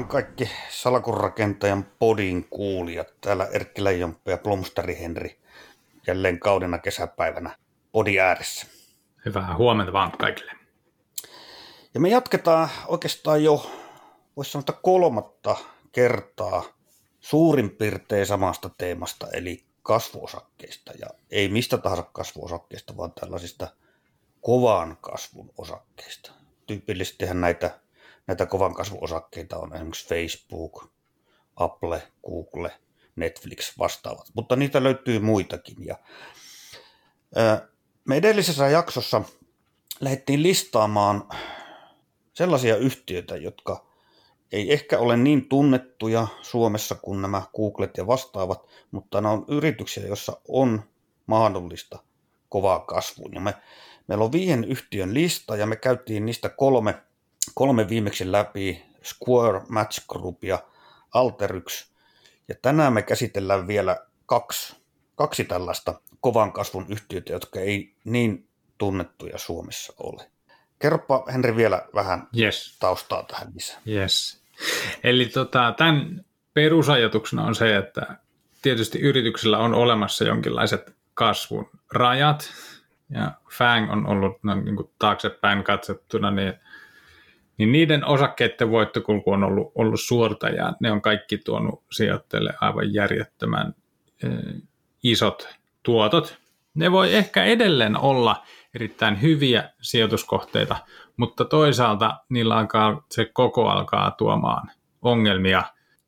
vaan kaikki salkunrakentajan podin kuulijat. Täällä Erkki Leijonppi ja Plumsteri Henri jälleen kaudena kesäpäivänä podi ääressä. Hyvää huomenta vaan kaikille. Ja me jatketaan oikeastaan jo, voisi sanoa, kolmatta kertaa suurin piirtein samasta teemasta, eli kasvuosakkeista. Ja ei mistä tahansa kasvuosakkeista, vaan tällaisista kovan kasvun osakkeista. Tyypillisestihän näitä näitä kovan kasvuosakkeita on esimerkiksi Facebook, Apple, Google, Netflix vastaavat, mutta niitä löytyy muitakin. Ja, me edellisessä jaksossa lähdettiin listaamaan sellaisia yhtiöitä, jotka ei ehkä ole niin tunnettuja Suomessa kuin nämä Googlet ja vastaavat, mutta nämä on yrityksiä, joissa on mahdollista kovaa kasvua. Ja me, meillä on viiden yhtiön lista ja me käytiin niistä kolme kolme viimeksi läpi, Square Match Group ja Alteryx. Ja tänään me käsitellään vielä kaksi, kaksi tällaista kovan kasvun yhtiötä, jotka ei niin tunnettuja Suomessa ole. Kerropa Henri vielä vähän yes. taustaa tähän lisää. Yes. Eli tota, tämän perusajatuksena on se, että tietysti yrityksillä on olemassa jonkinlaiset kasvun rajat, ja FANG on ollut no, niin kuin taaksepäin katsottuna, niin niin niiden osakkeiden voittokulku on ollut, ollut suorta ja ne on kaikki tuonut sijoittajille aivan järjettömän e, isot tuotot. Ne voi ehkä edelleen olla erittäin hyviä sijoituskohteita, mutta toisaalta niillä alkaa, se koko alkaa tuomaan ongelmia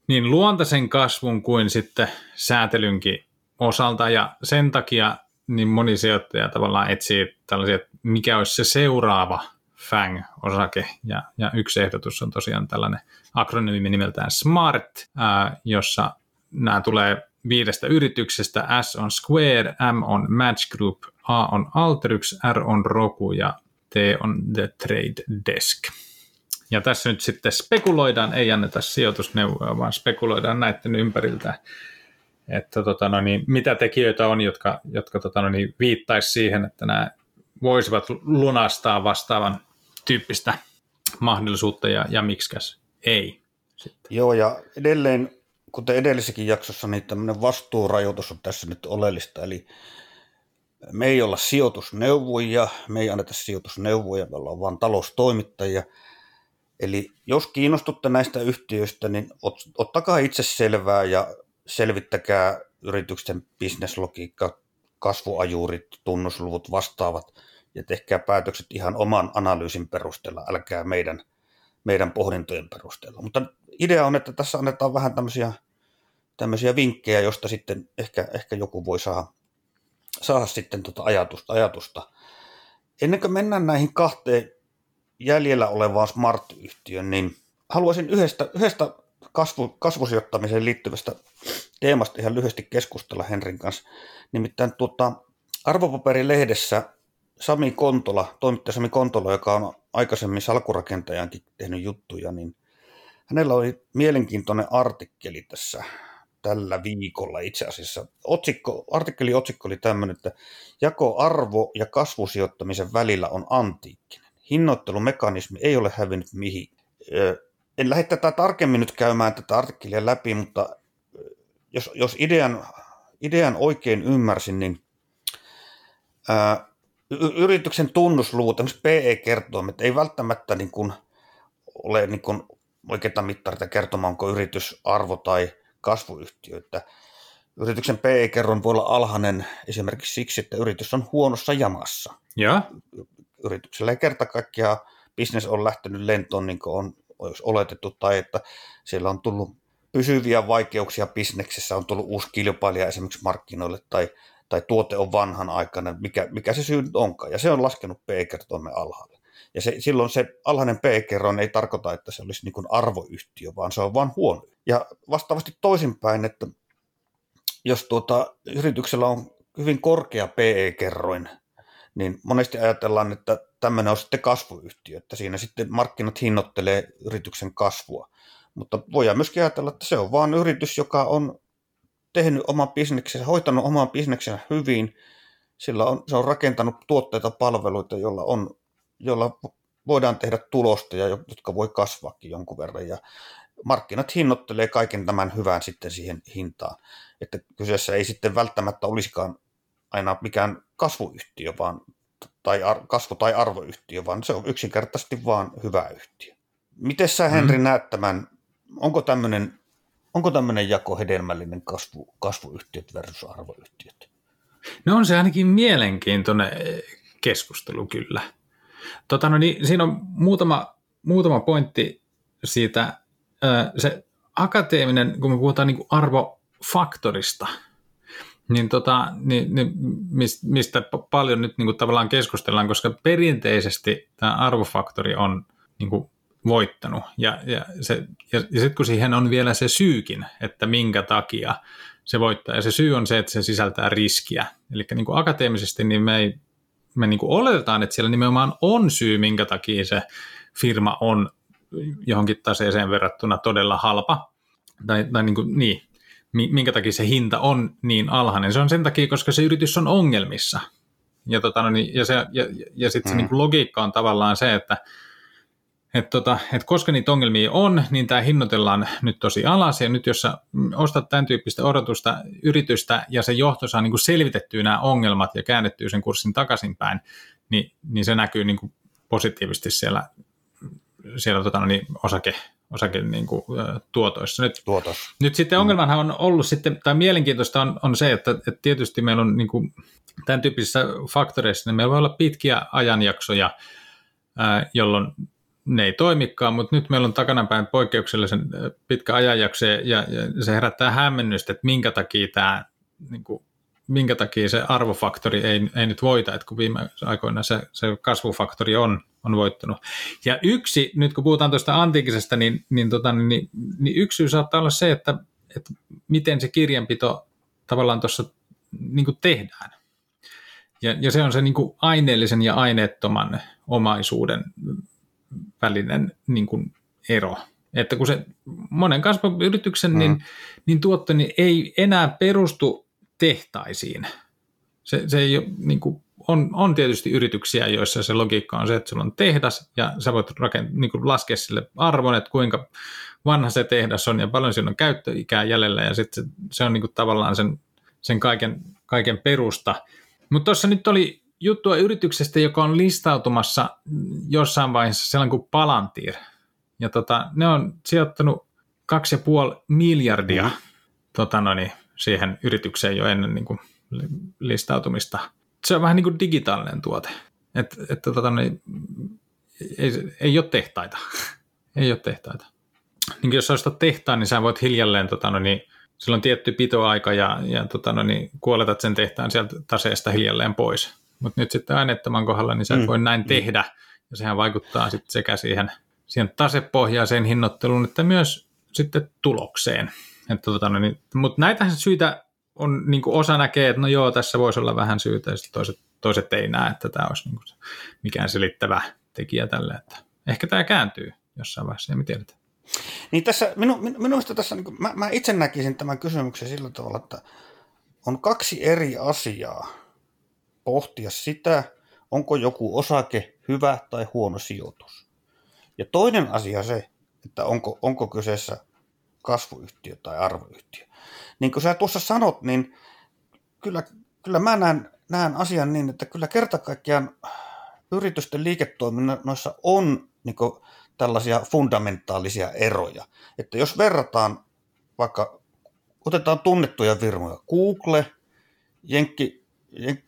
niin luontaisen kasvun kuin sitten säätelynkin osalta ja sen takia niin moni sijoittaja tavallaan etsii tällaisia, että mikä olisi se seuraava FANG-osake, ja, ja yksi ehdotus on tosiaan tällainen akronyymi nimeltään SMART, ää, jossa nämä tulee viidestä yrityksestä, S on Square, M on Match Group, A on Alteryx, R on Roku ja T on The Trade Desk. Ja tässä nyt sitten spekuloidaan, ei anneta sijoitusneuvoja, vaan spekuloidaan näiden ympäriltä, että tota no niin, mitä tekijöitä on, jotka, jotka tota no niin, viittaisi siihen, että nämä voisivat lunastaa vastaavan tyyppistä mahdollisuutta ja, ja miksikäs ei. Sitten. Joo, ja edelleen, kuten edellisessäkin jaksossa, niin tämmöinen vastuurajoitus on tässä nyt oleellista, eli me ei olla sijoitusneuvojia, me ei anneta sijoitusneuvoja, me ollaan vain taloustoimittajia. Eli jos kiinnostutte näistä yhtiöistä, niin ottakaa itse selvää ja selvittäkää yrityksen bisneslogiikka, kasvuajuurit, tunnusluvut, vastaavat – ja tehkää päätökset ihan oman analyysin perusteella, älkää meidän, meidän pohdintojen perusteella. Mutta idea on, että tässä annetaan vähän tämmöisiä, tämmöisiä vinkkejä, josta sitten ehkä, ehkä joku voi saada, saada sitten tuota ajatusta, ajatusta. Ennen kuin mennään näihin kahteen jäljellä olevaan smart-yhtiön, niin haluaisin yhdestä, yhdestä kasvu, kasvusijoittamiseen liittyvästä teemasta ihan lyhyesti keskustella Henrin kanssa. Nimittäin tuota, arvopaperilehdessä Sami Kontola, toimittaja Sami Kontola, joka on aikaisemmin salkurakentajankin tehnyt juttuja, niin hänellä oli mielenkiintoinen artikkeli tässä tällä viikolla itse asiassa. Otsikko, artikkelin otsikko oli tämmöinen, että jako arvo ja kasvusijoittamisen välillä on antiikkinen. Hinnoittelumekanismi ei ole hävinnyt mihin. En lähde tätä tarkemmin nyt käymään tätä artikkelia läpi, mutta jos, jos idean, idean oikein ymmärsin, niin ää, yrityksen tunnusluvut, esimerkiksi PE-kertoimet, ei välttämättä niin kuin ole niin kuin oikeita mittareita kertomaan, onko yritys arvo- tai kasvuyhtiö. Että yrityksen PE-kerron voi olla alhainen esimerkiksi siksi, että yritys on huonossa jamassa. Ja? Yrityksellä ei kerta kaikkiaan bisnes on lähtenyt lentoon niin kuin on oletettu, tai että siellä on tullut pysyviä vaikeuksia bisneksessä, on tullut uusi kilpailija esimerkiksi markkinoille, tai tai tuote on vanhan aikana, mikä, mikä se syy onkaan. Ja se on laskenut P-kertoimen alhaalle. Ja se, silloin se alhainen P-kerroin ei tarkoita, että se olisi niin kuin arvoyhtiö, vaan se on vain huono. Ja vastaavasti toisinpäin, että jos tuota, yrityksellä on hyvin korkea PE-kerroin, niin monesti ajatellaan, että tämmöinen on sitten kasvuyhtiö, että siinä sitten markkinat hinnoittelee yrityksen kasvua. Mutta voidaan myöskin ajatella, että se on vain yritys, joka on tehnyt oman bisneksensä, hoitanut oman bisneksensä hyvin, sillä on, se on rakentanut tuotteita, palveluita, joilla, on, joilla voidaan tehdä tulosta ja jotka voi kasvaakin jonkun verran. Ja markkinat hinnoittelee kaiken tämän hyvän sitten siihen hintaan. Että kyseessä ei sitten välttämättä olisikaan aina mikään kasvuyhtiö, vaan, tai ar, kasvu- tai arvoyhtiö, vaan se on yksinkertaisesti vaan hyvä yhtiö. Miten sä Henri mm. näet tämän, onko tämmöinen, onko tämmöinen jako hedelmällinen kasvu, kasvuyhtiöt versus arvoyhtiöt? No on se ainakin mielenkiintoinen keskustelu kyllä. Tota, no niin, siinä on muutama, muutama pointti siitä. Se akateeminen, kun me puhutaan niin arvofaktorista, niin, tota, niin, niin mistä paljon nyt niin kuin tavallaan keskustellaan, koska perinteisesti tämä arvofaktori on niin kuin voittanut. Ja, ja, se, ja, ja sitten kun siihen on vielä se syykin, että minkä takia se voittaa, ja se syy on se, että se sisältää riskiä. Eli niin kuin akateemisesti niin me, ei, me niin kuin oletetaan, että siellä nimenomaan on syy, minkä takia se firma on johonkin taseeseen verrattuna todella halpa, tai, tai niin, kuin, niin, minkä takia se hinta on niin alhainen. Se on sen takia, koska se yritys on ongelmissa. Ja, tota, no niin, ja, se, ja, ja sitten se mm. niin kuin logiikka on tavallaan se, että et tota, et koska niitä ongelmia on, niin tämä hinnoitellaan nyt tosi alas, ja nyt jos sä ostat tämän tyyppistä odotusta yritystä, ja se johto saa niin kuin selvitettyä nämä ongelmat ja käännettyä sen kurssin takaisinpäin, niin, niin se näkyy niin kuin positiivisesti siellä, siellä tota, no niin, osake, osake niin kuin, tuotoissa. Nyt, Tuotos. nyt sitten ongelmanhan on ollut sitten, tai mielenkiintoista on, on se, että, että tietysti meillä on niin kuin, tämän tyyppisissä faktoreissa, niin meillä voi olla pitkiä ajanjaksoja, jolloin ne ei toimikaan, mutta nyt meillä on takanapäin poikkeuksellisen pitkä ajanjakso ja, ja se herättää hämmennystä, että minkä takia tämä niin kuin, minkä takia se arvofaktori ei, ei nyt voita, että kun viime aikoina se, se kasvufaktori on, on voittanut. Ja yksi, nyt kun puhutaan tuosta antiikisesta, niin, niin, tota, niin, niin yksi syy saattaa olla se, että, että miten se kirjanpito tavallaan tuossa niin tehdään. Ja, ja se on se niin aineellisen ja aineettoman omaisuuden välinen niin kuin ero. Että kun se monen kasvuyrityksen niin, mm. niin, niin tuotto niin ei enää perustu tehtaisiin. Se, se ei ole, niin kuin, on, on tietysti yrityksiä, joissa se logiikka on se, että sulla on tehdas ja sä voit rakent- niin kuin laskea sille arvon, että kuinka vanha se tehdas on ja paljon siinä on käyttöikää jäljellä ja sitten se, se on niin kuin tavallaan sen, sen kaiken, kaiken perusta. Mutta tuossa nyt oli juttua yrityksestä, joka on listautumassa jossain vaiheessa sellainen kuin Palantir. Ja tota, ne on sijoittanut 2,5 miljardia mm. tota noin, niin, siihen yritykseen jo ennen niin kuin, listautumista. Se on vähän niin kuin digitaalinen tuote. Et, et, tota, niin, ei, ei ole tehtaita. ei ole tehtaita. Niin jos ostat tehtaan, niin sä voit hiljalleen, tota, no, niin, sillä on tietty pitoaika ja, ja tota, no, niin, kuoletat sen tehtaan sieltä taseesta hiljalleen pois mutta nyt sitten aineettoman kohdalla, niin sä et mm. voi näin mm. tehdä, ja sehän vaikuttaa sitten sekä siihen, siihen tasepohjaiseen hinnoitteluun, että myös sitten tulokseen. Että tota, no niin, mutta näitä syitä on, niin kuin osa näkee, että no joo, tässä voisi olla vähän syytä, ja toiset, toiset ei näe, että tämä olisi niin kuin mikään selittävä tekijä tälle, että ehkä tämä kääntyy jossain vaiheessa, me tiedetään. Niin tässä, minu, minu, minusta tässä, niin kuin, mä, mä itse näkisin tämän kysymyksen sillä tavalla, että on kaksi eri asiaa, pohtia sitä, onko joku osake hyvä tai huono sijoitus. Ja toinen asia se, että onko, onko kyseessä kasvuyhtiö tai arvoyhtiö. Niin kuin sä tuossa sanot, niin kyllä, kyllä mä näen, näen asian niin, että kyllä kerta kaikkiaan yritysten liiketoiminnoissa on niin tällaisia fundamentaalisia eroja. Että jos verrataan vaikka, otetaan tunnettuja firmoja, Google, Jenkki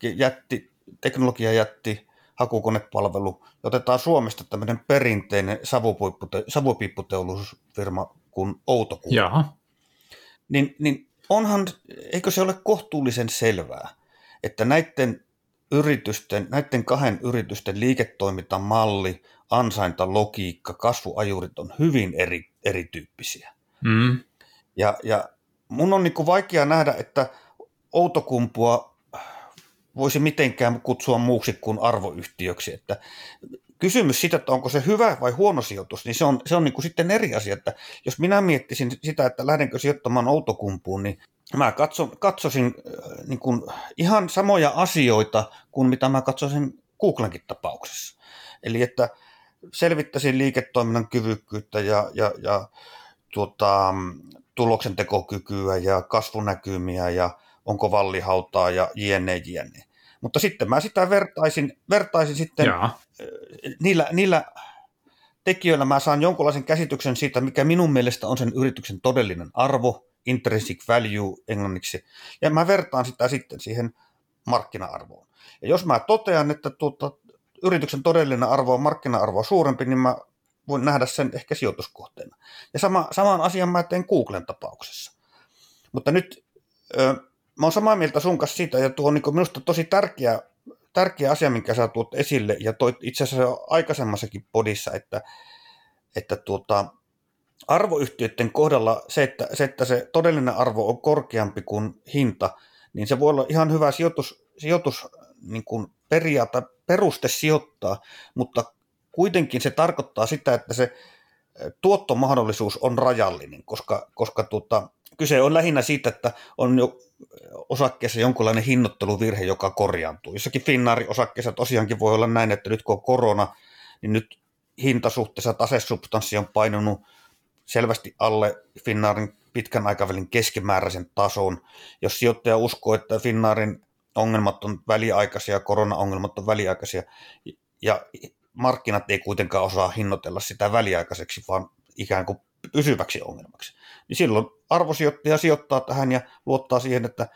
jätti, teknologiajätti, hakukonepalvelu, ja otetaan Suomesta tämmöinen perinteinen savupiipputeollisuusfirma kuin Outokuva. Jaha. Niin, niin onhan, eikö se ole kohtuullisen selvää, että näiden yritysten, näiden kahden yritysten liiketoimintamalli, ansaintalogiikka, kasvuajurit on hyvin eri, erityyppisiä. Mm. Ja, ja mun on niin vaikea nähdä, että Outokumpua voisi mitenkään kutsua muuksi kuin arvoyhtiöksi. Että kysymys siitä, että onko se hyvä vai huono sijoitus, niin se on, se on niin kuin sitten eri asia. Että jos minä miettisin sitä, että lähdenkö sijoittamaan Outokumpuun, niin mä katso, katsoisin äh, niin kuin ihan samoja asioita kuin mitä mä katsoisin Googlenkin tapauksessa. Eli että selvittäisin liiketoiminnan kyvykkyyttä ja, ja, ja tuota, tuloksentekokykyä ja kasvunäkymiä ja onko vallihautaa ja jne, jne. Mutta sitten mä sitä vertaisin, vertaisin sitten Jaa. niillä, niillä tekijöillä mä saan jonkunlaisen käsityksen siitä, mikä minun mielestä on sen yrityksen todellinen arvo, intrinsic value englanniksi, ja mä vertaan sitä sitten siihen markkina-arvoon. Ja jos mä totean, että tuota, yrityksen todellinen arvo on markkina-arvoa suurempi, niin mä voin nähdä sen ehkä sijoituskohteena. Ja sama, saman asian mä teen Googlen tapauksessa. Mutta nyt ö, mä oon samaa mieltä sun kanssa siitä, ja tuo on niin minusta tosi tärkeä, tärkeä asia, minkä sä tuot esille, ja toi itse asiassa aikaisemmassakin podissa, että, että tuota, arvoyhtiöiden kohdalla se että, se, että se todellinen arvo on korkeampi kuin hinta, niin se voi olla ihan hyvä sijoitus, sijoitus niin kuin periaate, peruste sijoittaa, mutta kuitenkin se tarkoittaa sitä, että se tuottomahdollisuus on rajallinen, koska, koska tuota, kyse on lähinnä siitä, että on jo osakkeessa jonkinlainen hinnoitteluvirhe, joka korjaantuu. Jossakin Finnaarin osakkeessa tosiaankin voi olla näin, että nyt kun on korona, niin nyt hintasuhteessa tasesubstanssi on painunut selvästi alle Finnaarin pitkän aikavälin keskimääräisen tason. Jos sijoittaja uskoo, että Finnaarin ongelmat on väliaikaisia, korona-ongelmat on väliaikaisia, ja markkinat ei kuitenkaan osaa hinnoitella sitä väliaikaiseksi, vaan ikään kuin pysyväksi ongelmaksi. Niin silloin arvosijoittaja sijoittaa tähän ja luottaa siihen, että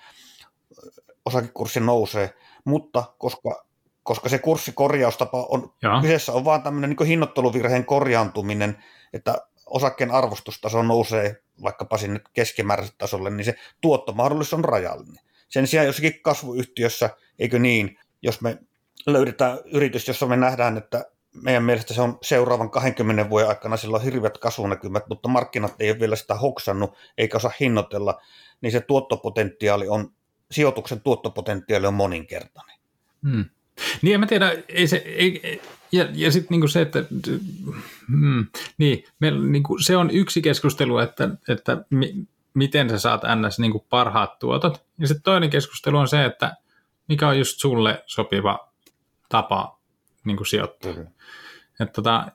osakekurssi nousee, mutta koska, koska se kurssikorjaustapa on, Jaa. kyseessä on vaan tämmöinen niin hinnoitteluvirheen korjaantuminen, että osakkeen arvostustaso nousee vaikkapa sinne keskimääräiselle tasolle, niin se tuottomahdollisuus on rajallinen. Sen sijaan jossakin kasvuyhtiössä, eikö niin, jos me löydetään yritys, jossa me nähdään, että meidän mielestä se on seuraavan 20 vuoden aikana, sillä on hirveät kasvunäkymät, mutta markkinat ei ole vielä sitä hoksannut eikä osaa hinnoitella, niin se tuottopotentiaali on, sijoituksen tuottopotentiaali on moninkertainen. Hmm. Niin, en mä tiedä, ei se, ei, ja, ja sitten niinku se, että hmm, niin, meillä, niinku, se on yksi keskustelu, että, että mi, miten sä saat ns. Niinku parhaat tuotot, ja sitten toinen keskustelu on se, että mikä on just sulle sopiva tapa niin kuin sijoittaa. Mm-hmm. Et tota,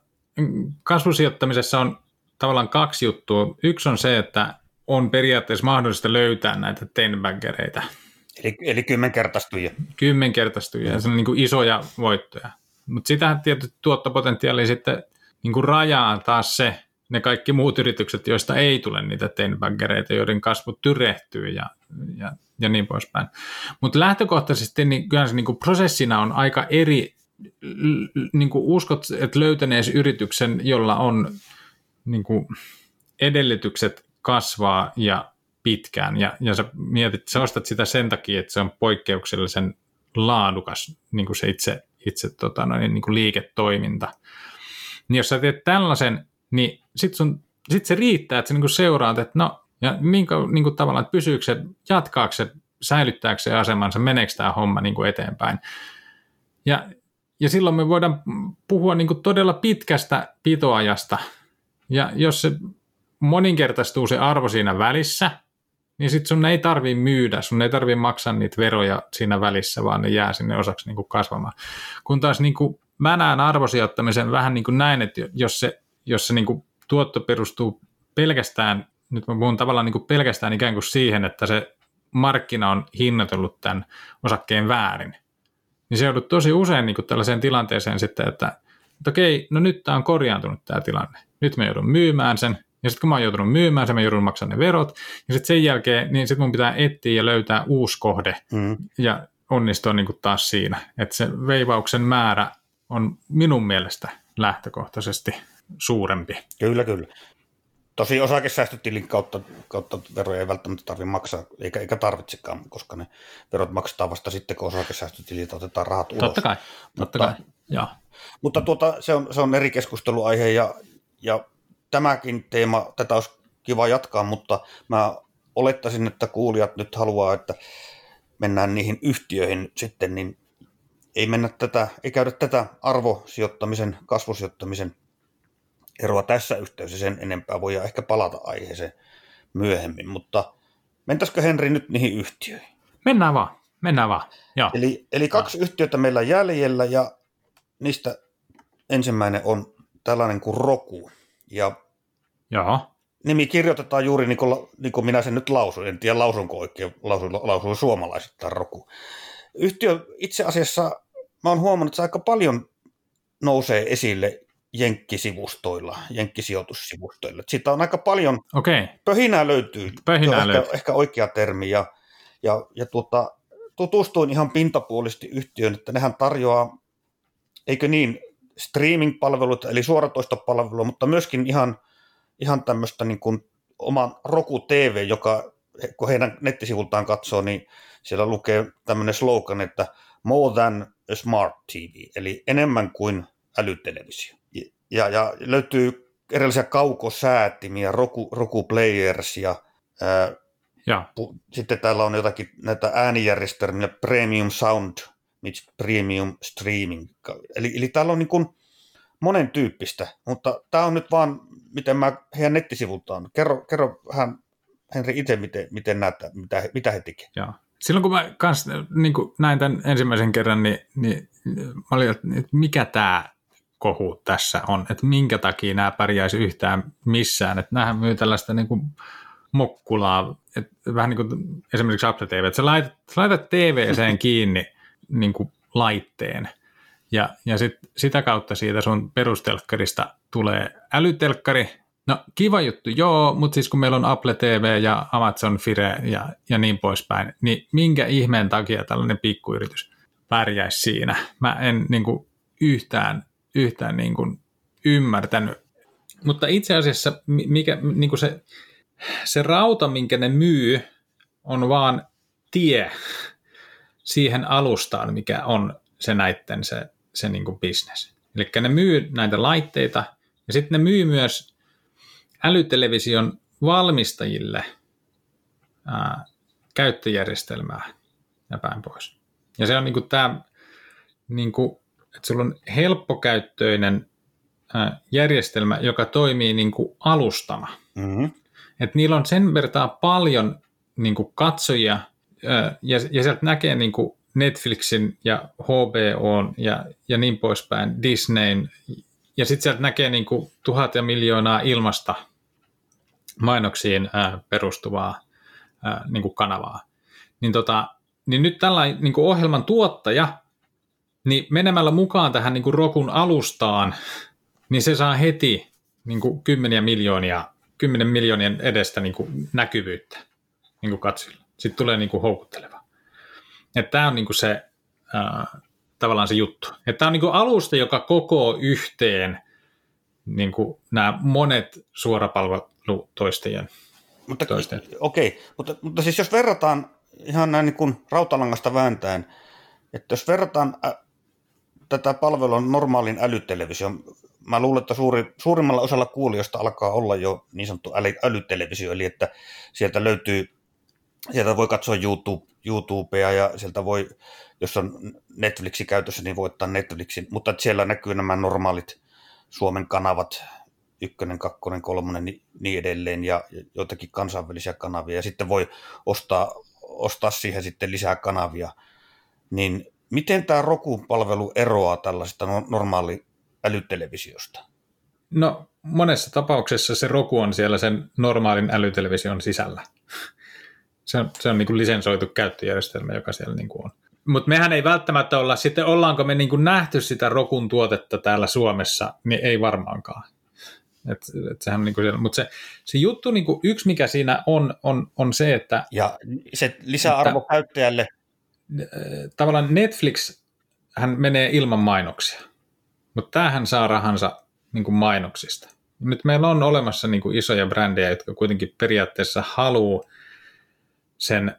kasvusijoittamisessa on tavallaan kaksi juttua. Yksi on se, että on periaatteessa mahdollista löytää näitä tenbaggereita. Eli, eli kymmenkertaistujia. Kymmenkertaistujia, mm. se on niin kuin isoja voittoja. Mutta sitähän tietysti tuottopotentiaali sitten niin kuin rajaa taas se, ne kaikki muut yritykset, joista ei tule niitä tenbaggereita, joiden kasvu tyrehtyy ja, ja, ja niin poispäin. Mutta lähtökohtaisesti niin kyllä se niin kuin prosessina on aika eri niin kuin uskot, että löytäneesi yrityksen, jolla on niin kuin edellytykset kasvaa ja pitkään, ja, ja sä mietit, sä ostat sitä sen takia, että se on poikkeuksellisen laadukas, niin kuin se itse, itse tota, niin kuin liiketoiminta. Niin jos sä teet tällaisen, niin sitten sit se riittää, että sä niin seuraat, että no, ja minkä, niin kuin tavallaan, että pysyykö se, jatkaako se, säilyttääkö se asemansa, meneekö tämä homma niin kuin eteenpäin. Ja ja silloin me voidaan puhua niin kuin todella pitkästä pitoajasta. Ja jos se moninkertaistuu se arvo siinä välissä, niin sitten sun ei tarvi myydä, sun ei tarvi maksaa niitä veroja siinä välissä, vaan ne jää sinne osaksi niin kuin kasvamaan. Kun taas niin kuin mä näen arvosijoittamisen vähän niin kuin näin, että jos se, jos se niin kuin tuotto perustuu pelkästään, nyt mä puhun tavallaan niin kuin pelkästään ikään kuin siihen, että se markkina on hinnoitellut tämän osakkeen väärin, niin se joudut tosi usein niin kuin tällaiseen tilanteeseen sitten, että, että okei, no nyt tämä on korjaantunut tämä tilanne. Nyt me joudun myymään sen, ja sitten kun mä oon joutunut myymään sen, mä joudun maksamaan ne verot, ja sitten sen jälkeen, niin sitten mun pitää etsiä ja löytää uusi kohde, mm. ja onnistua niin kuin taas siinä. Että se veivauksen määrä on minun mielestä lähtökohtaisesti suurempi. Kyllä, kyllä. Tosi osakesäästötilin kautta, kautta veroja ei välttämättä tarvitse maksaa, eikä, eikä tarvitsekaan, koska ne verot maksetaan vasta sitten, kun osakesäästötililtä otetaan rahat ulos. Totta kai, totta mutta, kai, joo. Mutta tuota, se, on, se on eri keskusteluaihe ja, ja tämäkin teema, tätä olisi kiva jatkaa, mutta mä olettaisin, että kuulijat nyt haluaa, että mennään niihin yhtiöihin sitten, niin ei mennä tätä, ei käydä tätä arvosijoittamisen, kasvusijoittamisen eroa tässä yhteydessä sen enempää. Voidaan ehkä palata aiheeseen myöhemmin, mutta mentäisikö Henri nyt niihin yhtiöihin? Mennään vaan, mennään vaan. Joo. Eli, eli kaksi Joo. yhtiötä meillä jäljellä ja niistä ensimmäinen on tällainen kuin Roku. Ja Joo. nimi kirjoitetaan juuri niin kuin, niin kuin minä sen nyt lausuin. En tiedä lausunko oikein, lausuin suomalaiset tai roku. Yhtiö itse asiassa, mä oon huomannut, että se aika paljon nousee esille jenkkisivustoilla, jenkkisijoitussivustoilla. Siitä on aika paljon, okay. pöhinää löytyy, pöhinää ehkä, löytyy. ehkä oikea termi, ja, ja, ja tuota, tutustuin ihan pintapuolisesti yhtiöön, että nehän tarjoaa, eikö niin, streaming-palvelut, eli suoratoistopalvelua, mutta myöskin ihan, ihan tämmöistä niin kuin oman Roku TV, joka kun heidän nettisivultaan katsoo, niin siellä lukee tämmöinen slogan, että more than a smart TV, eli enemmän kuin älytelevisio. Ja, ja löytyy erilaisia kaukosäätimiä, Roku, Roku Players ja, ää, ja. Pu, sitten täällä on jotakin näitä äänijärjestelmiä, Premium Sound, Premium Streaming. Eli, eli täällä on niin kuin monen tyyppistä, mutta tämä on nyt vaan, miten mä heidän nettisivultaan. Kerro, kerro vähän, Henri, itse, miten, miten näyttää, mitä, mitä he tekevät. Joo. Silloin kun mä kans, niin kuin näin tämän ensimmäisen kerran, niin, niin mä olin, että mikä tämä kohu tässä on, että minkä takia nämä pärjäisi yhtään missään, että näähän myy tällaista niin kuin mokkulaa, että vähän niin kuin esimerkiksi Apple TV, että sä laitat, sä laitat TVseen kiinni niin kuin laitteen, ja, ja sit, sitä kautta siitä sun perustelkkarista tulee älytelkkari. No kiva juttu, joo, mutta siis kun meillä on Apple TV ja Amazon Fire ja, ja niin poispäin, niin minkä ihmeen takia tällainen pikkuyritys pärjäisi siinä? Mä en niin kuin, yhtään, yhtään niin kuin, ymmärtänyt. Mutta itse asiassa mikä, niin kuin se, se rauta, minkä ne myy, on vaan tie siihen alustaan, mikä on se näitten se se niin kuin business. Eli ne myy näitä laitteita ja sitten ne myy myös älytelevision valmistajille ää, käyttöjärjestelmää ja päin pois. Ja se on niin kuin tämä, niin kuin, että sulla on helppokäyttöinen järjestelmä, joka toimii niin kuin alustana. Mm-hmm. Että niillä on sen verran paljon niin kuin katsojia, ja, ja sieltä näkee niin kuin Netflixin ja HBO ja, ja niin poispäin, Disneyn, ja sitten sieltä näkee niin kuin tuhat ja miljoonaa ilmasta mainoksiin ää, perustuvaa ää, niin kuin kanavaa. Niin, tota, niin nyt tällainen niin kuin ohjelman tuottaja, niin menemällä mukaan tähän niin kuin Rokun alustaan, niin se saa heti niin kuin kymmeniä miljoonia, kymmenen miljoonien edestä niin kuin näkyvyyttä niin kuin katsojille. Sitten tulee niin kuin houkutteleva. Että tämä on niinku se äh, tavallaan se juttu. Että tämä on niinku alusta, joka koko yhteen niinku nämä monet suorapalvelutoistajien mutta, Okei, okay, mutta, mutta siis jos verrataan ihan näin niin kuin rautalangasta vääntäen, että jos verrataan tätä palvelua normaalin älytelevision, mä luulen, että suuri, suurimmalla osalla kuulijoista alkaa olla jo niin sanottu äly, älytelevisio, eli että sieltä löytyy sieltä voi katsoa YouTube, YouTubea ja sieltä voi, jos on Netflixi käytössä, niin voi ottaa Netflixin, mutta siellä näkyy nämä normaalit Suomen kanavat, ykkönen, kakkonen, kolmonen, niin, edelleen, ja joitakin kansainvälisiä kanavia, ja sitten voi ostaa, ostaa siihen sitten lisää kanavia. Niin miten tämä Roku-palvelu eroaa tällaisesta no, normaali älytelevisiosta? No monessa tapauksessa se Roku on siellä sen normaalin älytelevision sisällä. Se on, se on niin kuin lisensoitu käyttöjärjestelmä, joka siellä niin kuin on. Mutta mehän ei välttämättä olla, sitten ollaanko me niin kuin nähty sitä Rokun tuotetta täällä Suomessa, niin ei varmaankaan. Et, et sehän on niin kuin Mutta se, se juttu, niin kuin yksi mikä siinä on, on, on se, että... Ja se lisäarvo että, käyttäjälle. Tavallaan Netflix, hän menee ilman mainoksia, mutta tämähän saa rahansa niin kuin mainoksista. Nyt meillä on olemassa niin kuin isoja brändejä, jotka kuitenkin periaatteessa haluaa sen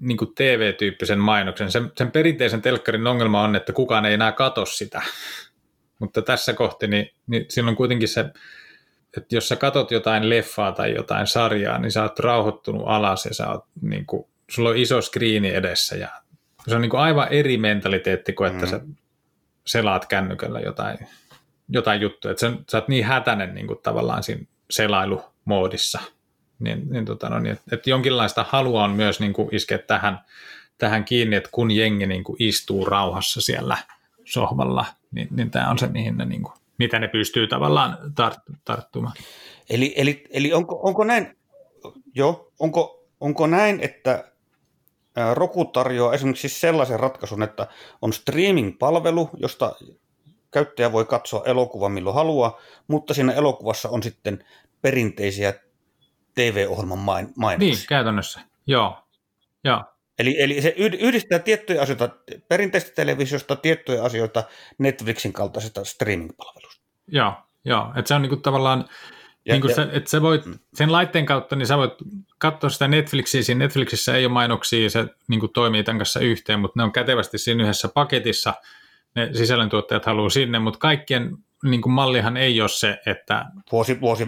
niin kuin TV-tyyppisen mainoksen. Sen, sen perinteisen telkkarin ongelma on, että kukaan ei enää katso sitä. Mutta tässä kohti, niin, niin silloin kuitenkin se, että jos sä katot jotain leffaa tai jotain sarjaa, niin sä oot rauhoittunut alas ja sä oot, niin kuin, sulla on iso skriini edessä ja se on niin kuin aivan eri mentaliteetti kuin, että mm. sä selaat kännykällä jotain, jotain juttuja. Että sä, sä oot niin hätäinen niin kuin tavallaan siinä selailumoodissa – niin, niin, tota, no, niin että, että jonkinlaista halua on myös niin kuin iskeä tähän, tähän kiinni, että kun jengi niin kuin istuu rauhassa siellä sohvalla, niin, niin tämä on se, mihin ne, niin kuin, mitä ne pystyy tavallaan tart, tarttumaan. Eli, eli, eli onko, onko näin, jo, onko, onko näin, että Roku tarjoaa esimerkiksi sellaisen ratkaisun, että on streaming-palvelu, josta käyttäjä voi katsoa elokuvan milloin haluaa, mutta siinä elokuvassa on sitten perinteisiä TV-ohjelman mainoksia. Niin, käytännössä, joo. joo. Eli, eli se yhdistää tiettyjä asioita perinteistä televisiosta, tiettyjä asioita Netflixin kaltaisesta streaming-palvelusta. Joo, joo. että se on niinku tavallaan, ja, niin ja, se, että sä voit, mm. sen laitteen kautta, niin sä voit katsoa sitä Netflixiä, siinä Netflixissä ei ole mainoksia, se niin kuin toimii tämän kanssa yhteen, mutta ne on kätevästi siinä yhdessä paketissa, ne sisällöntuottajat haluaa sinne, mutta kaikkien niin kuin mallihan ei ole se, että, Vuosi, vuosi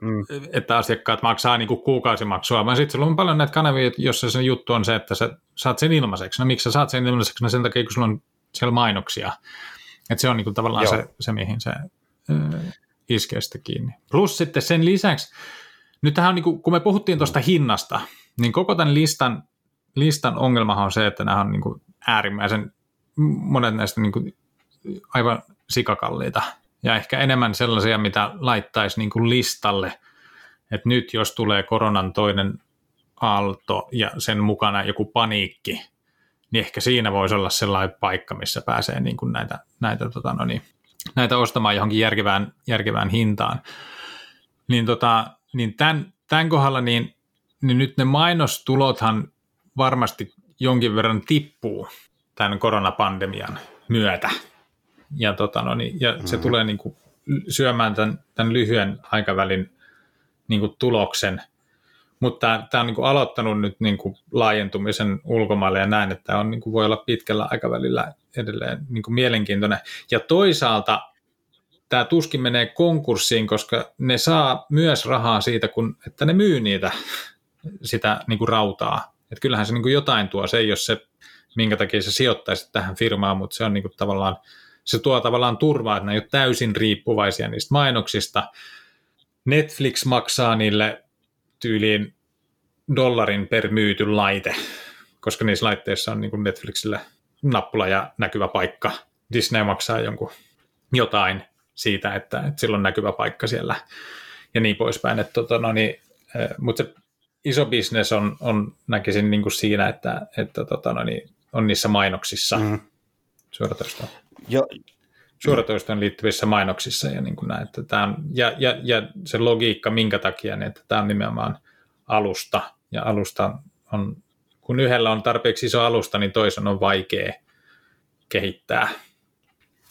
mm. että asiakkaat maksaa niin kuin kuukausimaksua, vaan sitten sulla on paljon näitä kanavia, jossa se juttu on se, että sä saat sen ilmaiseksi. No miksi sä saat sen ilmaiseksi? No sen takia, kun sulla on siellä mainoksia. Että se on niin kuin tavallaan se, se, mihin se iskee sitten kiinni. Plus sitten sen lisäksi, nyt tähän on niin kuin, kun me puhuttiin tuosta hinnasta, niin koko tämän listan, listan ongelmahan on se, että nämä on niin kuin äärimmäisen, monet näistä niin kuin aivan sikakalliita ja ehkä enemmän sellaisia, mitä laittaisi niin kuin listalle, että nyt jos tulee koronan toinen aalto ja sen mukana joku paniikki, niin ehkä siinä voisi olla sellainen paikka, missä pääsee niin kuin näitä, näitä tota, no niin, näitä ostamaan johonkin järkevään, järkevään hintaan. Niin, tota, niin tämän, tämän kohdalla niin, niin nyt ne mainostulothan varmasti jonkin verran tippuu tämän koronapandemian myötä. Ja, tota, no niin, ja se mm. tulee niin kuin syömään tämän, tämän lyhyen aikavälin niin kuin tuloksen. Mutta tämä on niin kuin aloittanut nyt niin kuin laajentumisen ulkomaille ja näin, että tämä on, niin kuin voi olla pitkällä aikavälillä edelleen niin kuin mielenkiintoinen. Ja toisaalta tämä tuskin menee konkurssiin, koska ne saa myös rahaa siitä, kun, että ne myy niitä, sitä niin kuin rautaa. Et kyllähän se niin kuin jotain tuo, se ei ole se, minkä takia se sijoittaisi tähän firmaan, mutta se on niin kuin tavallaan, se tuo tavallaan turvaa, että ne ei ole täysin riippuvaisia niistä mainoksista. Netflix maksaa niille tyyliin dollarin per myyty laite, koska niissä laitteissa on niin kuin nappula ja näkyvä paikka. Disney maksaa jonkun jotain siitä, että, että sillä on näkyvä paikka siellä ja niin poispäin. Että, tota, no niin, eh, mutta se iso bisnes on, on näkisin niin kuin siinä, että, että tota, no niin, on niissä mainoksissa mm. suoratoistoon. Jo. Suoratoistoon liittyvissä mainoksissa ja, niin kuin näin, että tämä on, ja, ja, ja, se logiikka, minkä takia, niin että tämä on nimenomaan alusta, ja alusta on kun yhdellä on tarpeeksi iso alusta, niin toisen on vaikea kehittää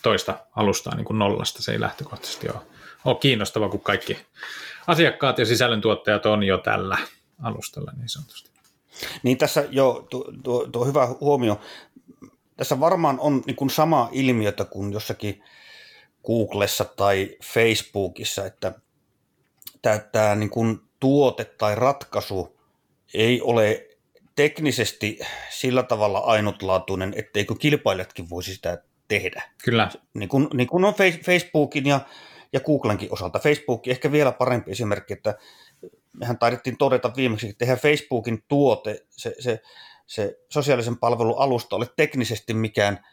toista alustaa niin kuin nollasta. Se ei lähtökohtaisesti ole, ole kiinnostava, kun kaikki asiakkaat ja sisällöntuottajat on jo tällä alustalla niin sanotusti. Niin tässä jo tuo, tuo, tuo hyvä huomio. Tässä varmaan on niin kuin sama ilmiötä kuin jossakin Googlessa tai Facebookissa, että tämä, tämä niin kuin tuote tai ratkaisu ei ole teknisesti sillä tavalla ainutlaatuinen, etteikö kilpailijatkin voisi sitä tehdä. Kyllä. Niin kuin, niin kuin on Facebookin ja, ja Googlenkin osalta. Facebook ehkä vielä parempi esimerkki, että mehän taidettiin todeta viimeksi, että tehdään Facebookin tuote, se, se, se sosiaalisen palvelun alusta ole teknisesti mikään,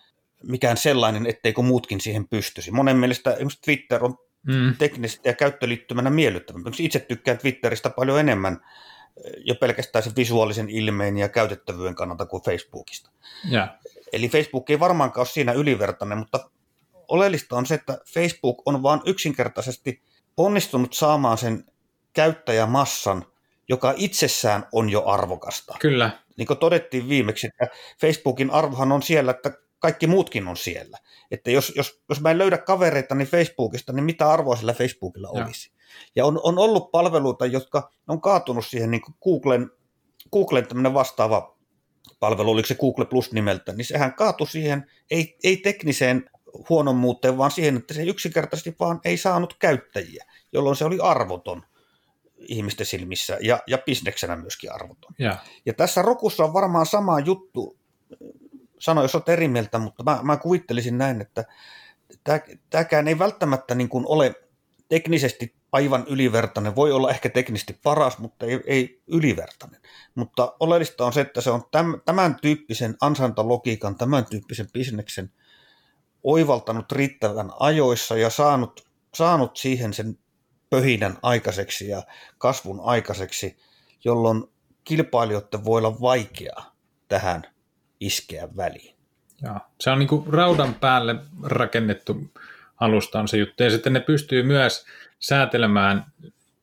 mikään sellainen, etteikö muutkin siihen pystyisi. Monen mielestä esimerkiksi Twitter on mm. teknisesti ja käyttöliittymänä miellyttävä. Itse tykkään Twitteristä paljon enemmän jo pelkästään sen visuaalisen ilmeen ja käytettävyyden kannalta kuin Facebookista. Yeah. Eli Facebook ei varmaankaan ole siinä ylivertainen, mutta oleellista on se, että Facebook on vain yksinkertaisesti onnistunut saamaan sen käyttäjämassan, joka itsessään on jo arvokasta. Kyllä. Niin kuin todettiin viimeksi, että Facebookin arvohan on siellä, että kaikki muutkin on siellä. Että jos, jos, jos mä en löydä kavereita niin Facebookista, niin mitä arvoa sillä Facebookilla olisi? Ja on, on ollut palveluita, jotka on kaatunut siihen niin Googlen, Googlen tämmöinen vastaava palvelu, oliko se Google Plus nimeltä, niin sehän kaatui siihen, ei, ei tekniseen huonommuuteen, vaan siihen, että se yksinkertaisesti vaan ei saanut käyttäjiä, jolloin se oli arvoton ihmisten silmissä ja, ja bisneksenä myöskin arvoton. Ja. ja tässä Rokussa on varmaan sama juttu, sano jos olet eri mieltä, mutta mä, mä kuvittelisin näin, että tämäkään ei välttämättä niin kuin ole teknisesti aivan ylivertainen. Voi olla ehkä teknisesti paras, mutta ei, ei ylivertainen. Mutta oleellista on se, että se on täm, tämän tyyppisen ansaintalogiikan, tämän tyyppisen bisneksen oivaltanut riittävän ajoissa ja saanut, saanut siihen sen pöhinän aikaiseksi ja kasvun aikaiseksi, jolloin kilpailijoiden voi olla vaikea tähän iskeä väliin. Joo. Se on niin kuin raudan päälle rakennettu alusta on se juttu. Ja sitten ne pystyy myös säätelemään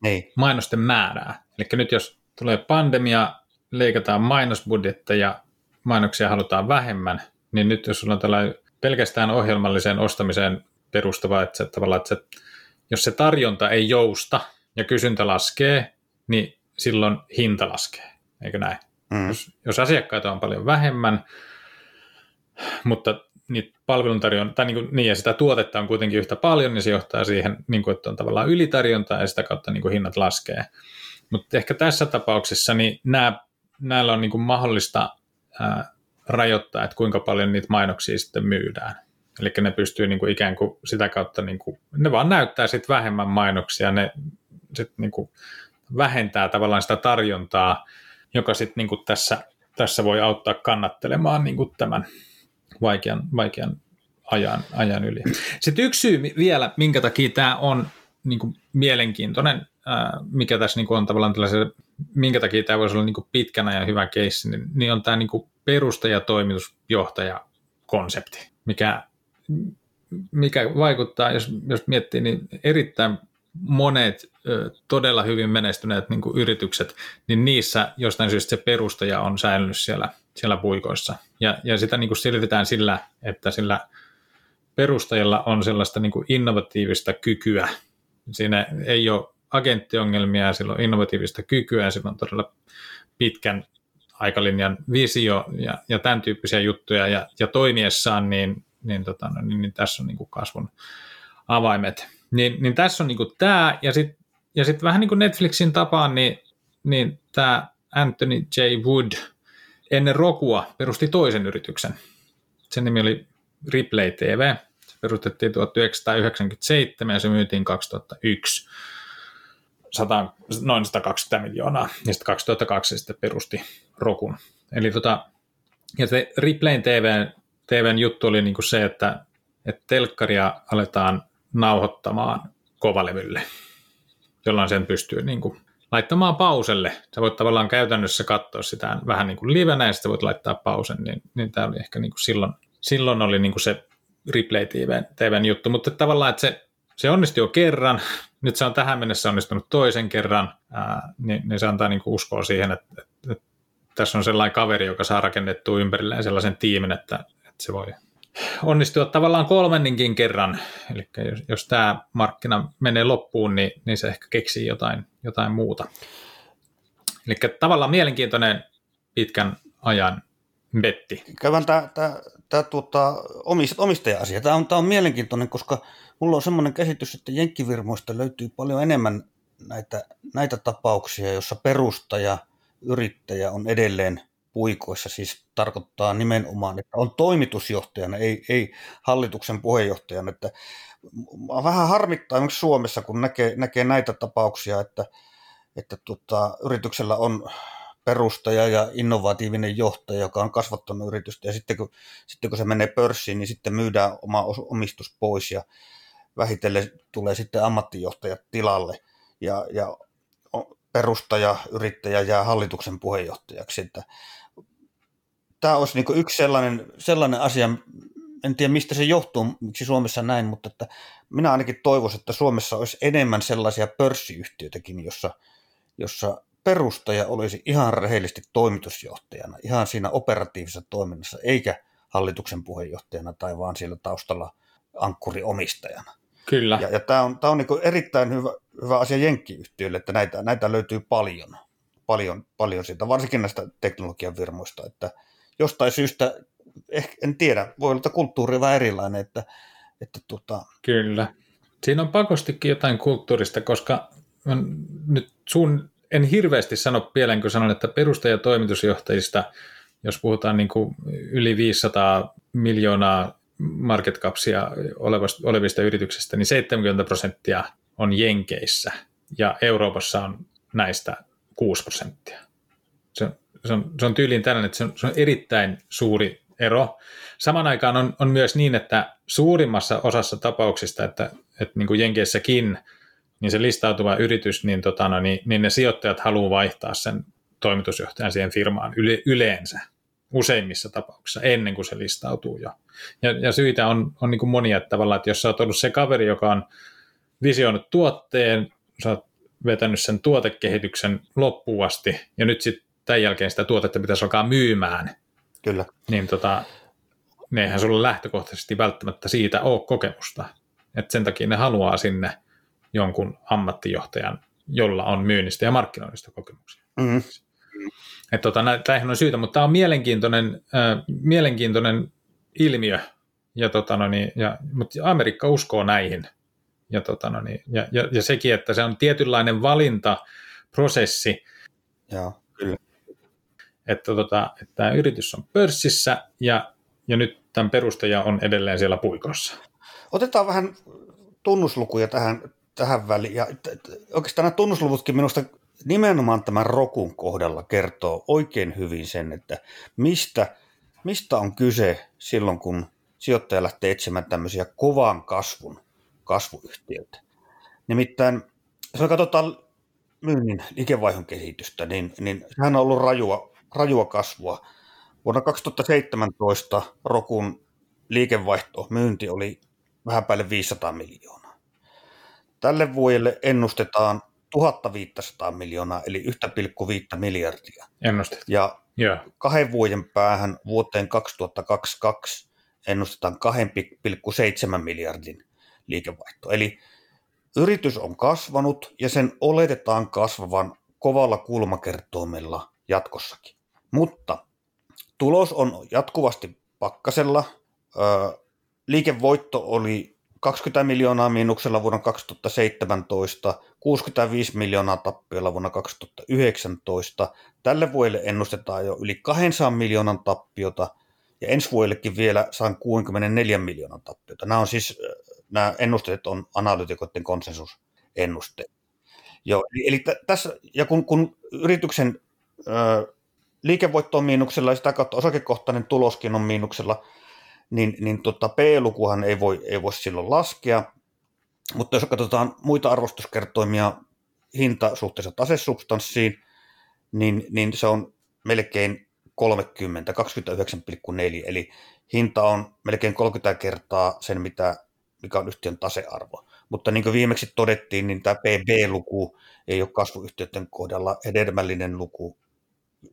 niin. mainosten määrää. Eli nyt jos tulee pandemia, leikataan mainosbudjetteja, mainoksia halutaan vähemmän, niin nyt jos sulla on tällainen pelkästään ohjelmalliseen ostamiseen perustuva, että, se, tavallaan, että se, jos se tarjonta ei jousta ja kysyntä laskee, niin silloin hinta laskee, eikö näin? Mm. Jos, jos asiakkaita on paljon vähemmän, mutta niitä palveluntarjonta, tai niin, kuin, niin, ja sitä tuotetta on kuitenkin yhtä paljon, niin se johtaa siihen, niin kuin, että on tavallaan ylitarjontaa ja sitä kautta niin kuin hinnat laskee. Mutta ehkä tässä tapauksessa niin nämä, näillä on niin kuin mahdollista ää, rajoittaa, että kuinka paljon niitä mainoksia sitten myydään. Eli ne pystyy niin kuin ikään kuin sitä kautta, niin kuin, ne vaan näyttää sitten vähemmän mainoksia, ne sitten niin kuin vähentää tavallaan sitä tarjontaa, joka sitten niin kuin tässä, tässä voi auttaa kannattelemaan niin kuin tämän vaikean, vaikean ajan, ajan yli. Sitten yksi syy vielä, minkä takia tämä on niin kuin mielenkiintoinen, mikä tässä niin kuin on tavallaan tällaisen, minkä takia tämä voisi olla niin kuin pitkän ajan hyvä keissi, niin, niin on tämä niin kuin perustaja, toimitusjohtaja konsepti, mikä, mikä vaikuttaa, jos, jos miettii, niin erittäin monet ö, todella hyvin menestyneet niin kuin yritykset, niin niissä jostain syystä se perustaja on säilynyt siellä, siellä puikoissa. Ja, ja sitä niin kuin selitetään sillä, että sillä perustajalla on sellaista niin kuin innovatiivista kykyä. Siinä ei ole agenttiongelmia, sillä on innovatiivista kykyä, sillä on todella pitkän aikalinjan visio ja, ja tämän tyyppisiä juttuja, ja, ja toimiessaan, niin, niin, tota, no, niin, niin tässä on niin kuin kasvun avaimet. Niin, niin tässä on niin kuin tämä, ja sitten ja sit vähän niin kuin Netflixin tapaan, niin, niin tämä Anthony J. Wood ennen Rokua perusti toisen yrityksen. Sen nimi oli Replay TV. Se perustettiin 1997 ja se myytiin 2001 100, noin 120 miljoonaa. Ja sitten 2002 sitten perusti Rokun. Eli tota, ja se Replayn TV, TVn juttu oli niin kuin se, että, että telkkaria aletaan nauhoittamaan kovalevylle, jolloin sen pystyy niin kuin laittamaan pauselle. Sä voit tavallaan käytännössä katsoa sitä vähän niin kuin livenä ja sitten voit laittaa pausen, niin, niin tämä oli ehkä niin kuin silloin, silloin oli niin kuin se Replay TVn, juttu, mutta tavallaan, että se, se onnistui jo kerran, nyt se on tähän mennessä onnistunut toisen kerran, ää, niin, niin se antaa niin kuin uskoa siihen, että, että, että tässä on sellainen kaveri, joka saa rakennettua ympärilleen sellaisen tiimin, että, että se voi onnistua tavallaan kolmenninkin kerran. Eli jos, jos tämä markkina menee loppuun, niin, niin se ehkä keksii jotain, jotain muuta. Eli tavallaan mielenkiintoinen pitkän ajan betti. Käydään tämä, tämä, tuota, omistaja-asia. Tämä on, on mielenkiintoinen, koska mulla on semmoinen käsitys, että jenkkivirmoista löytyy paljon enemmän näitä, näitä tapauksia, jossa perustaja, yrittäjä on edelleen – puikoissa siis tarkoittaa nimenomaan, että on toimitusjohtajana, ei, ei hallituksen puheenjohtajana. Että vähän harmittaa esimerkiksi Suomessa, kun näkee, näkee näitä tapauksia, että, että tota, yrityksellä on perustaja ja innovatiivinen johtaja, joka on kasvattanut yritystä, ja sitten kun, sitten kun se menee pörssiin, niin sitten myydään oma omistus pois, ja vähitellen tulee sitten ammattijohtajat tilalle, ja, ja perustaja, yrittäjä jää hallituksen puheenjohtajaksi. Että tämä olisi niin yksi sellainen, sellainen asia, en tiedä mistä se johtuu, miksi Suomessa näin, mutta että minä ainakin toivoisin, että Suomessa olisi enemmän sellaisia pörssiyhtiöitäkin, jossa, jossa perustaja olisi ihan rehellisesti toimitusjohtajana, ihan siinä operatiivisessa toiminnassa, eikä hallituksen puheenjohtajana tai vaan siellä taustalla ankkuriomistajana. Kyllä. Ja, ja tämä on, tämä on niin erittäin hyvä, hyvä asia jenkkiyhtiöille, että näitä, näitä löytyy paljon, paljon, paljon siitä, varsinkin näistä teknologian virmoista, että jostain syystä, ehkä, en tiedä, voi olla, että kulttuuri on vähän erilainen, että, että tota... Kyllä. Siinä on pakostikin jotain kulttuurista, koska nyt sun, en hirveästi sano pieleen, kun sanon, että perustaja- toimitusjohtajista, jos puhutaan niin kuin yli 500 miljoonaa market capsia olevista yrityksistä, niin 70 prosenttia on Jenkeissä ja Euroopassa on näistä 6 prosenttia. Se on, se on, se on tyyliin tällainen, että se on, se on erittäin suuri ero. Saman aikaan on, on myös niin, että suurimmassa osassa tapauksista, että, että niin kuin Jenkeissäkin, niin se listautuva yritys, niin, tota, no, niin, niin ne sijoittajat haluaa vaihtaa sen toimitusjohtajan siihen firmaan yle, yleensä, useimmissa tapauksissa, ennen kuin se listautuu jo. Ja, ja syitä on, on niin kuin monia, että tavallaan, että jos sä oot ollut se kaveri, joka on visioinut tuotteen, sä oot vetänyt sen tuotekehityksen loppuun asti, ja nyt sitten tämän jälkeen sitä tuotetta pitäisi alkaa myymään, Kyllä. niin tota, ne eihän sulla lähtökohtaisesti välttämättä siitä ole kokemusta. Et sen takia ne haluaa sinne jonkun ammattijohtajan, jolla on myynnistä ja markkinoinnista kokemuksia. Mm. Et tota, tämähän on syytä, mutta tämä on mielenkiintoinen, äh, mielenkiintoinen ilmiö, ja, tota, no niin, ja, mutta Amerikka uskoo näihin. Ja, tota, no niin, ja, ja, ja sekin, että se on tietynlainen valintaprosessi, Joo, kyllä. Että, tota, että tämä yritys on pörssissä ja, ja nyt tämän perustaja on edelleen siellä puikossa. Otetaan vähän tunnuslukuja tähän, tähän väliin. Ja oikeastaan nämä tunnusluvutkin minusta nimenomaan tämän Rokun kohdalla kertoo oikein hyvin sen, että mistä, mistä on kyse silloin, kun sijoittaja lähtee etsimään tämmöisiä kovan kasvun kasvuyhtiöitä. Nimittäin, jos me katsotaan myynnin liikevaihdon kehitystä, niin, niin sehän on ollut rajua, rajua kasvua. Vuonna 2017 Rokun liikevaihto, myynti oli vähän päälle 500 miljoonaa. Tälle vuodelle ennustetaan 1500 miljoonaa, eli 1,5 miljardia. Ennustet. Ja Joo. kahden vuoden päähän vuoteen 2022 ennustetaan 2,7 miljardin liikevaihto. Eli yritys on kasvanut ja sen oletetaan kasvavan kovalla kulmakertoimella jatkossakin. Mutta tulos on jatkuvasti pakkasella. Liikevoitto oli 20 miljoonaa miinuksella vuonna 2017, 65 miljoonaa tappiolla vuonna 2019. Tälle vuodelle ennustetaan jo yli 200 miljoonan tappiota ja ensi vuodellekin vielä 164 miljoonan tappiota. Nämä on siis nämä ennusteet on analytikoiden konsensusennusteet. Joo, eli, eli tässä, ja kun, kun yrityksen ö, liikevoitto on miinuksella ja sitä kautta osakekohtainen tuloskin on miinuksella, niin, niin tota, P-lukuhan ei voi, ei voi silloin laskea, mutta jos katsotaan muita arvostuskertoimia hinta suhteessa tasesubstanssiin, niin, niin se on melkein 30, 29,4, eli hinta on melkein 30 kertaa sen, mitä, mikä on yhtiön tasearvo. Mutta niin kuin viimeksi todettiin, niin tämä PB-luku ei ole kasvuyhtiöiden kohdalla hedelmällinen luku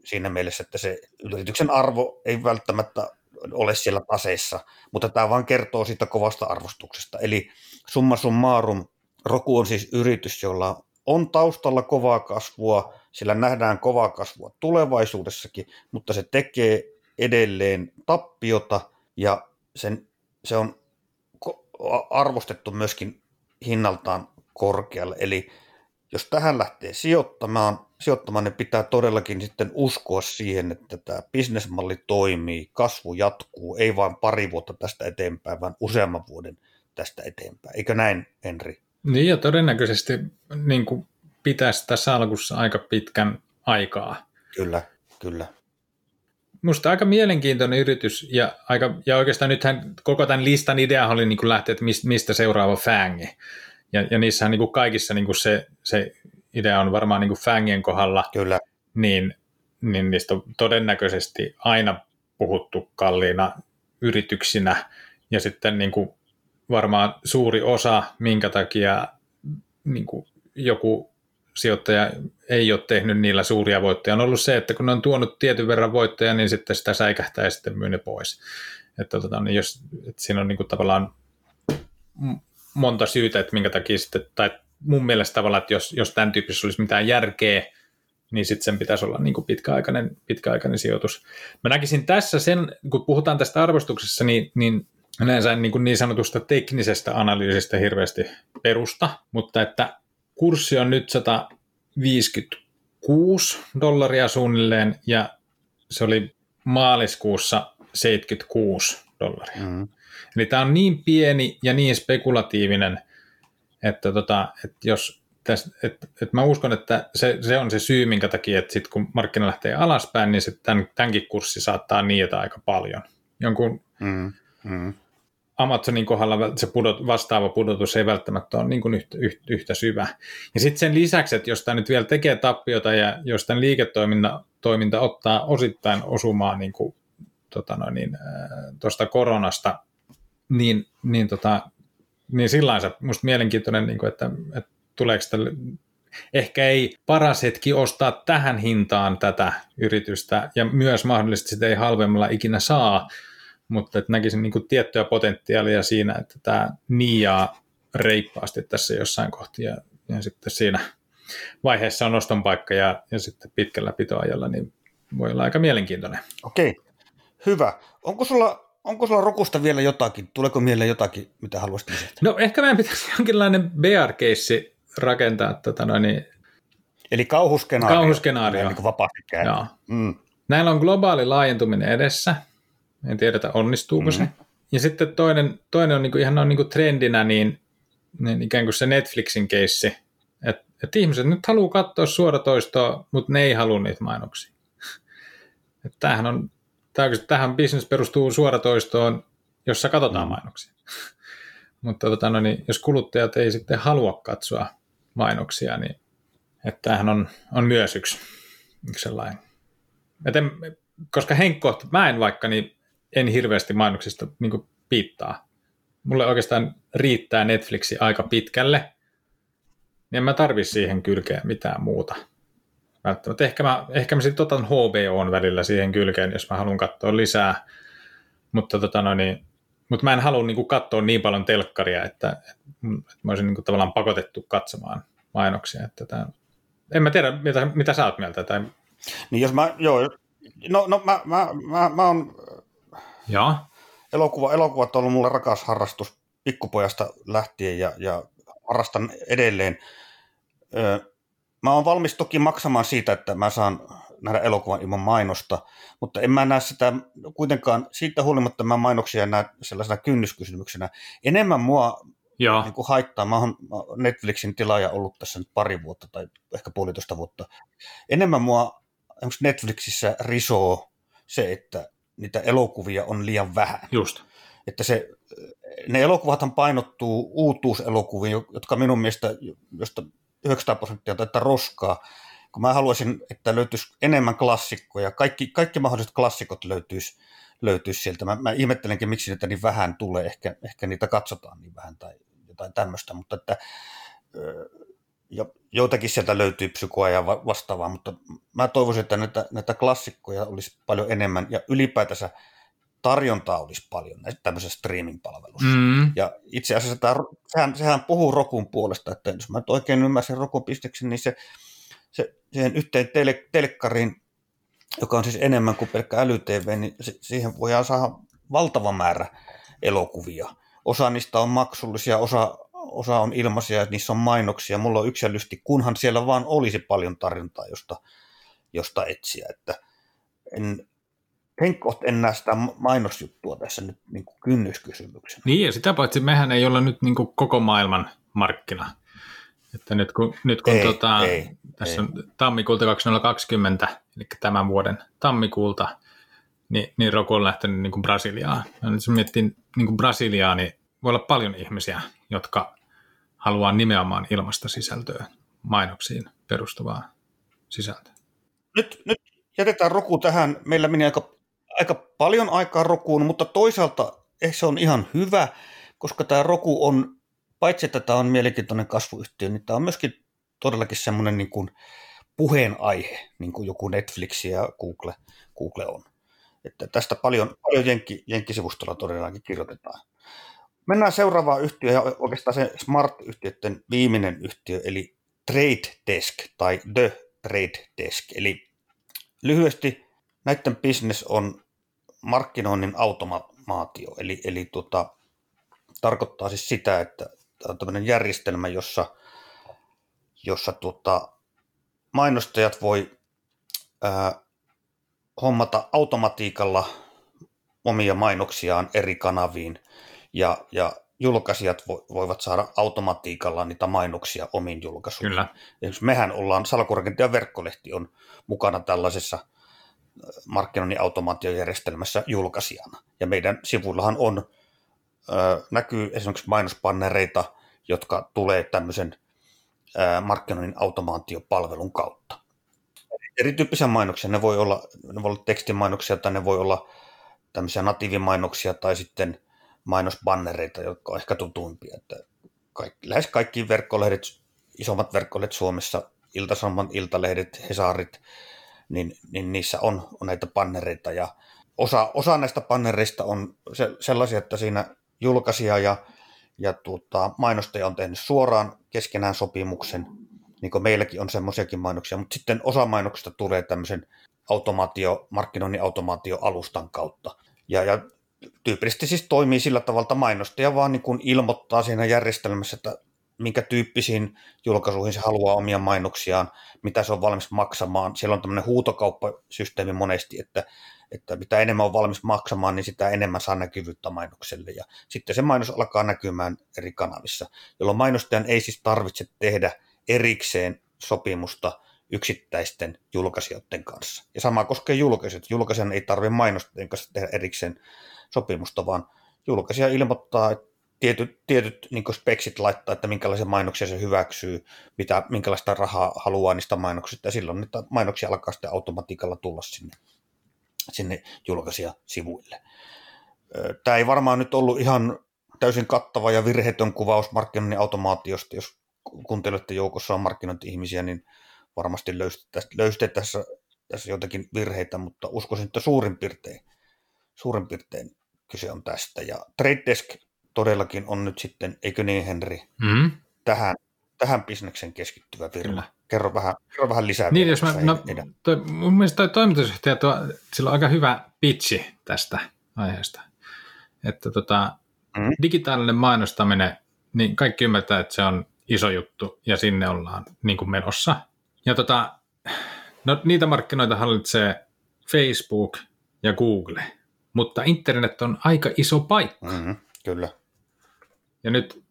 siinä mielessä, että se yrityksen arvo ei välttämättä ole siellä taseissa, mutta tämä vaan kertoo siitä kovasta arvostuksesta. Eli summa summarum, Roku on siis yritys, jolla on taustalla kovaa kasvua, sillä nähdään kovaa kasvua tulevaisuudessakin, mutta se tekee edelleen tappiota ja sen, se on arvostettu myöskin hinnaltaan korkealle. Eli jos tähän lähtee sijoittamaan, sijoittamaan, niin pitää todellakin sitten uskoa siihen, että tämä bisnesmalli toimii, kasvu jatkuu, ei vain pari vuotta tästä eteenpäin, vaan useamman vuoden tästä eteenpäin. Eikö näin, Henri? Niin ja todennäköisesti niin kuin pitäisi tässä alkussa aika pitkän aikaa. Kyllä, kyllä. Musta aika mielenkiintoinen yritys ja, aika, ja oikeastaan nythän koko tämän listan idea oli niin kuin lähteä, että mistä seuraava fängi. Ja, ja niissähän niin kuin kaikissa niin kuin se, se idea on varmaan niin kuin fängien kohdalla, Kyllä. Niin, niin niistä on todennäköisesti aina puhuttu kalliina yrityksinä ja sitten niin kuin varmaan suuri osa, minkä takia niin kuin joku sijoittaja ei ole tehnyt niillä suuria voittoja, on ollut se, että kun ne on tuonut tietyn verran voittoja, niin sitten sitä säikähtää ja sitten myy ne pois. Että, tota, niin jos, että siinä on niin kuin tavallaan monta syytä, että minkä takia sitten, tai mun mielestä tavallaan, että jos, jos tämän tyyppisessä olisi mitään järkeä, niin sitten sen pitäisi olla niin kuin pitkäaikainen, pitkäaikainen sijoitus. Mä näkisin tässä sen, kun puhutaan tästä arvostuksessa, niin, niin yleensä niin, kuin niin sanotusta teknisestä analyysistä hirveästi perusta, mutta että kurssi on nyt 156 dollaria suunnilleen ja se oli maaliskuussa 76 dollaria. Mm. Eli tämä on niin pieni ja niin spekulatiivinen, että, tota, että jos tästä, että, että mä uskon, että se, se on se syy, minkä takia, että sit kun markkina lähtee alaspäin, niin sit tämän, tämänkin kurssi saattaa niitä aika paljon. Jonkun mm, mm. Amazonin kohdalla se pudot, vastaava pudotus ei välttämättä ole niin kuin yhtä, yhtä, yhtä syvä. Ja sitten sen lisäksi, että jos tämä nyt vielä tekee tappiota ja jos tämän liiketoiminta toiminta ottaa osittain osumaan niin kuin, tota noin, niin, tuosta koronasta, niin, niin, tota, niin sillä se musta mielenkiintoinen, niin kuin, että, että tuleeko tälle ehkä ei paras hetki ostaa tähän hintaan tätä yritystä, ja myös mahdollisesti sitä ei halvemmalla ikinä saa, mutta että näkisin niin kuin tiettyä potentiaalia siinä, että tämä niijaa reippaasti tässä jossain kohti, ja, ja sitten siinä vaiheessa on oston paikka, ja, ja sitten pitkällä pitoajalla, niin voi olla aika mielenkiintoinen. Okei, hyvä. Onko sulla Onko sulla Rokusta vielä jotakin? Tuleeko mieleen jotakin, mitä haluaisit lisätä? No ehkä meidän pitäisi jonkinlainen bear-keissi rakentaa tota noin, niin Eli kauhuskenaario. Kauhuskenaario. Niin vapaasti Joo. Mm. Näillä on globaali laajentuminen edessä. En tiedetä, onnistuuko mm. se. Ja sitten toinen, toinen on niin kuin, ihan on niin kuin trendinä, niin, niin ikään kuin se Netflixin keissi. Että et ihmiset nyt haluaa katsoa suoratoistoa, mutta ne ei halua niitä mainoksia. Et tämähän on, tähän business perustuu suoratoistoon, jossa katsotaan mm. mainoksia. mutta tota, no niin, jos kuluttajat ei sitten halua katsoa mainoksia, niin että tämähän on, on myös yksi, yksi sellainen. en, koska Henkko, mä en vaikka, niin en hirveästi mainoksista niin piittaa. Mulle oikeastaan riittää Netflixi aika pitkälle, niin en mä tarvi siihen kylkeen mitään muuta. Välttämättä. Ehkä mä, ehkä mä sitten otan HBOn välillä siihen kylkeen, jos mä haluan katsoa lisää. Mutta tota no niin, mutta mä en halua niin katsoa niin paljon telkkaria, että, että mä olisin niin tavallaan pakotettu katsomaan mainoksia. Että tämä, en mä tiedä, mitä, mitä sä oot mieltä. Tai... Niin jos mä, joo, no, no mä, mä, mä, mä oon, ja. Elokuva, elokuvat on ollut mulle rakas harrastus pikkupojasta lähtien ja, ja harrastan edelleen. Öö, mä oon valmis toki maksamaan siitä, että mä saan nähdä elokuvan ilman mainosta, mutta en mä näe sitä kuitenkaan, siitä huolimatta mä mainoksia näe sellaisena kynnyskysymyksenä. Enemmän mua Joo. Niin kuin haittaa. Mä oon Netflixin tilaaja ollut tässä nyt pari vuotta tai ehkä puolitoista vuotta. Enemmän mua Netflixissä risoo se, että niitä elokuvia on liian vähän. Just. Että se, ne elokuvathan painottuu uutuuselokuviin, jotka minun mielestä, josta 900 prosenttia taitaa roskaa, kun mä haluaisin, että löytyisi enemmän klassikkoja, kaikki, kaikki mahdolliset klassikot löytyisi, löytyisi sieltä. Mä, mä ihmettelenkin, miksi niitä niin vähän tulee, ehkä, ehkä niitä katsotaan niin vähän tai jotain tämmöistä, mutta että ja joitakin sieltä löytyy psykoa ja vastaavaa, mutta mä toivoisin, että näitä, näitä klassikkoja olisi paljon enemmän ja ylipäätänsä tarjontaa olisi paljon tämmöisessä streaming-palvelussa. Mm. Ja itse asiassa tämä, sehän, sehän puhuu Rokun puolesta, että jos mä nyt oikein ymmärsin Rokun pisteksen, niin se, se siihen yhteen tel- telkkariin, joka on siis enemmän kuin pelkkä äly-TV, niin se, siihen voidaan saada valtava määrä elokuvia. Osa niistä on maksullisia, osa osa on ilmaisia, että niissä on mainoksia. Mulla on yksilöllisesti, kunhan siellä vaan olisi paljon tarjontaa, josta, josta etsiä. Että en, en näe sitä mainosjuttua tässä nyt niin kuin kynnyskysymyksenä. Niin, ja sitä paitsi mehän ei olla nyt niin kuin koko maailman markkina. Että nyt kun, nyt kun ei, tota, ei, tässä ei. on tammikuulta 2020, eli tämän vuoden tammikuulta, niin, niin Roku on lähtenyt niin kuin Brasiliaan. Ja nyt jos miettii niin kuin Brasiliaa, niin voi olla paljon ihmisiä, jotka haluaa nimenomaan ilmasta sisältöä, mainoksiin perustuvaa sisältöä. Nyt, nyt jätetään Roku tähän. Meillä meni aika, aika paljon aikaa Rokuun, mutta toisaalta ehkä se on ihan hyvä, koska tämä Roku on, paitsi että tämä on mielenkiintoinen kasvuyhtiö, niin tämä on myöskin todellakin semmoinen niin kuin puheenaihe, niin kuin joku Netflix ja Google, Google on. Että tästä paljon, paljon jenkki, jenkkisivustolla todellakin kirjoitetaan. Mennään seuraavaan yhtiöön ja oikeastaan se Smart-yhtiöiden viimeinen yhtiö, eli Trade Desk tai The Trade Desk. Eli lyhyesti näiden business on markkinoinnin automaatio, eli, eli tota, tarkoittaa siis sitä, että on tämmöinen järjestelmä, jossa, jossa tota, mainostajat voi ää, hommata automatiikalla omia mainoksiaan eri kanaviin – ja, ja julkaisijat vo, voivat saada automatiikalla niitä mainoksia omiin julkaisuihin. Kyllä. Esimerkiksi mehän ollaan, Salkurakentajan verkkolehti on mukana tällaisessa markkinoinnin automaatiojärjestelmässä julkaisijana. Ja meidän sivuillahan on näkyy esimerkiksi mainospannereita, jotka tulee tämmöisen markkinoinnin automaatiopalvelun kautta. Erityyppisiä mainoksia, ne voi olla, ne voi olla tekstimainoksia tai ne voi olla tämmöisiä natiivimainoksia tai sitten mainosbannereita, jotka on ehkä tutuimpia. Että kaikki, lähes kaikki verkkolehdet, isommat verkkolehdet Suomessa, Ilta-Sanomat, Iltalehdet, Hesarit, niin, niin niissä on, on näitä bannereita ja osa, osa näistä bannereista on se, sellaisia, että siinä julkaisija ja, ja tuota, mainostaja on tehnyt suoraan keskenään sopimuksen, niin kuin meilläkin on semmoisiakin mainoksia, mutta sitten osa mainoksista tulee tämmöisen automaatio, markkinoinnin automaatioalustan kautta. Ja, ja tyypillisesti siis toimii sillä tavalla, että mainostaja vaan niin kuin ilmoittaa siinä järjestelmässä, että minkä tyyppisiin julkaisuihin se haluaa omia mainoksiaan, mitä se on valmis maksamaan. Siellä on tämmöinen huutokauppasysteemi monesti, että, että mitä enemmän on valmis maksamaan, niin sitä enemmän saa näkyvyyttä mainokselle. Ja sitten se mainos alkaa näkymään eri kanavissa, jolloin mainostajan ei siis tarvitse tehdä erikseen sopimusta yksittäisten julkaisijoiden kanssa. Ja sama koskee julkaisijat. Julkaisijan ei tarvitse mainostajien kanssa tehdä erikseen sopimusta, vaan julkaisija ilmoittaa, että tietyt, tietyt niin speksit laittaa, että minkälaisia mainoksia se hyväksyy, mitä, minkälaista rahaa haluaa niistä mainoksista, ja silloin niitä mainoksia alkaa sitten automatiikalla tulla sinne, sinne julkaisijasivuille. Tämä ei varmaan nyt ollut ihan täysin kattava ja virheetön kuvaus markkinoinnin automaatiosta, jos kuuntelette joukossa on markkinointi-ihmisiä, niin varmasti löysitte tässä, tässä jotakin virheitä, mutta uskoisin, että suurin piirtein, suurin piirtein kyse on tästä. Ja Trade Desk todellakin on nyt sitten, eikö niin Henri, mm. tähän, tähän bisneksen keskittyvä firma. Kyllä. Kerro vähän, kerro vähän lisää. Niin, jos mä, no, toi, mun mielestä toi toimitusjohtaja, tuo, sillä on aika hyvä pitchi tästä aiheesta. Että tota, mm. digitaalinen mainostaminen, niin kaikki ymmärtää, että se on iso juttu ja sinne ollaan niin kuin menossa. Ja tota, no, niitä markkinoita hallitsee Facebook ja Google, mutta internet on aika iso paikka. Mm-hmm, kyllä. Ja nyt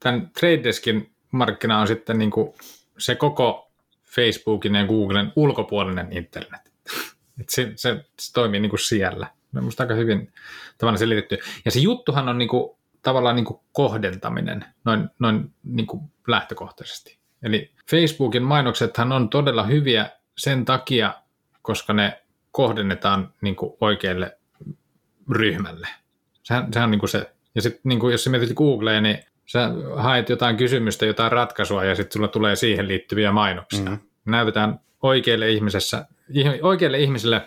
tämän Trade Deskin markkina on sitten niin kuin se koko Facebookin ja Googlen ulkopuolinen internet. Et se, se, se toimii niin kuin siellä. Minusta aika hyvin tavallaan selitetty. Ja se juttuhan on niin kuin, tavallaan niin kuin kohdentaminen noin, noin niin kuin lähtökohtaisesti. Eli Facebookin mainoksethan on todella hyviä sen takia, koska ne kohdennetaan niin kuin oikealle ryhmälle. Sehän, sehän on niin kuin se ja sitten niin jos sä mietit Googleen, niin sä haet jotain kysymystä, jotain ratkaisua ja sitten sulla tulee siihen liittyviä mainoksia. Mm-hmm. Näytetään oikealle, ihmisessä, oikealle ihmiselle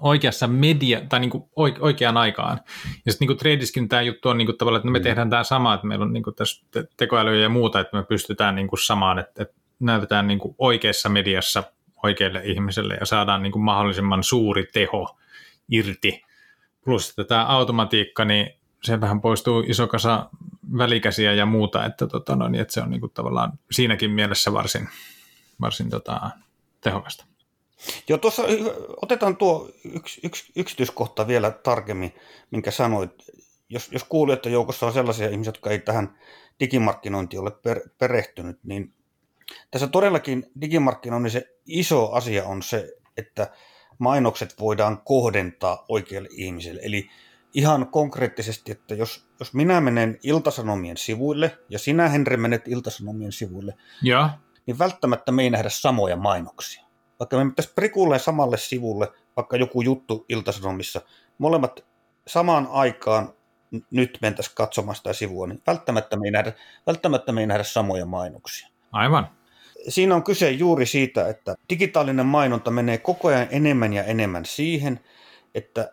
oikeassa media, tai niin kuin oikeaan aikaan. Ja sitten niin Tradeskin tämä juttu on niin kuin tavallaan, että me mm. tehdään tämä sama, että meillä on niin kuin tässä tekoälyä ja muuta, että me pystytään niin kuin samaan, että, että näytetään niin kuin oikeassa mediassa oikealle ihmiselle ja saadaan niin kuin mahdollisimman suuri teho irti. Plus että tämä automatiikka, niin sieltähän poistuu iso kasa välikäsiä ja muuta, että, tota, no, niin, että se on niin kuin, tavallaan siinäkin mielessä varsin, varsin tota, tehokasta. Joo, tuossa otetaan tuo yksi, yksi yksityiskohta vielä tarkemmin, minkä sanoit. Jos, jos että joukossa on sellaisia ihmisiä, jotka ei tähän digimarkkinointiin ole per, perehtynyt, niin tässä todellakin digimarkkinoinnin se iso asia on se, että mainokset voidaan kohdentaa oikealle ihmiselle. Eli ihan konkreettisesti, että jos, jos minä menen Iltasanomien sivuille ja sinä Henri menet Iltasanomien sivuille, ja. niin välttämättä me ei nähdä samoja mainoksia. Vaikka me pitäisi prikulleen samalle sivulle, vaikka joku juttu Iltasanomissa, molemmat samaan aikaan nyt mentäisiin katsomaan sitä sivua, niin välttämättä me ei nähdä, välttämättä me ei nähdä samoja mainoksia. Aivan. Siinä on kyse juuri siitä, että digitaalinen mainonta menee koko ajan enemmän ja enemmän siihen, että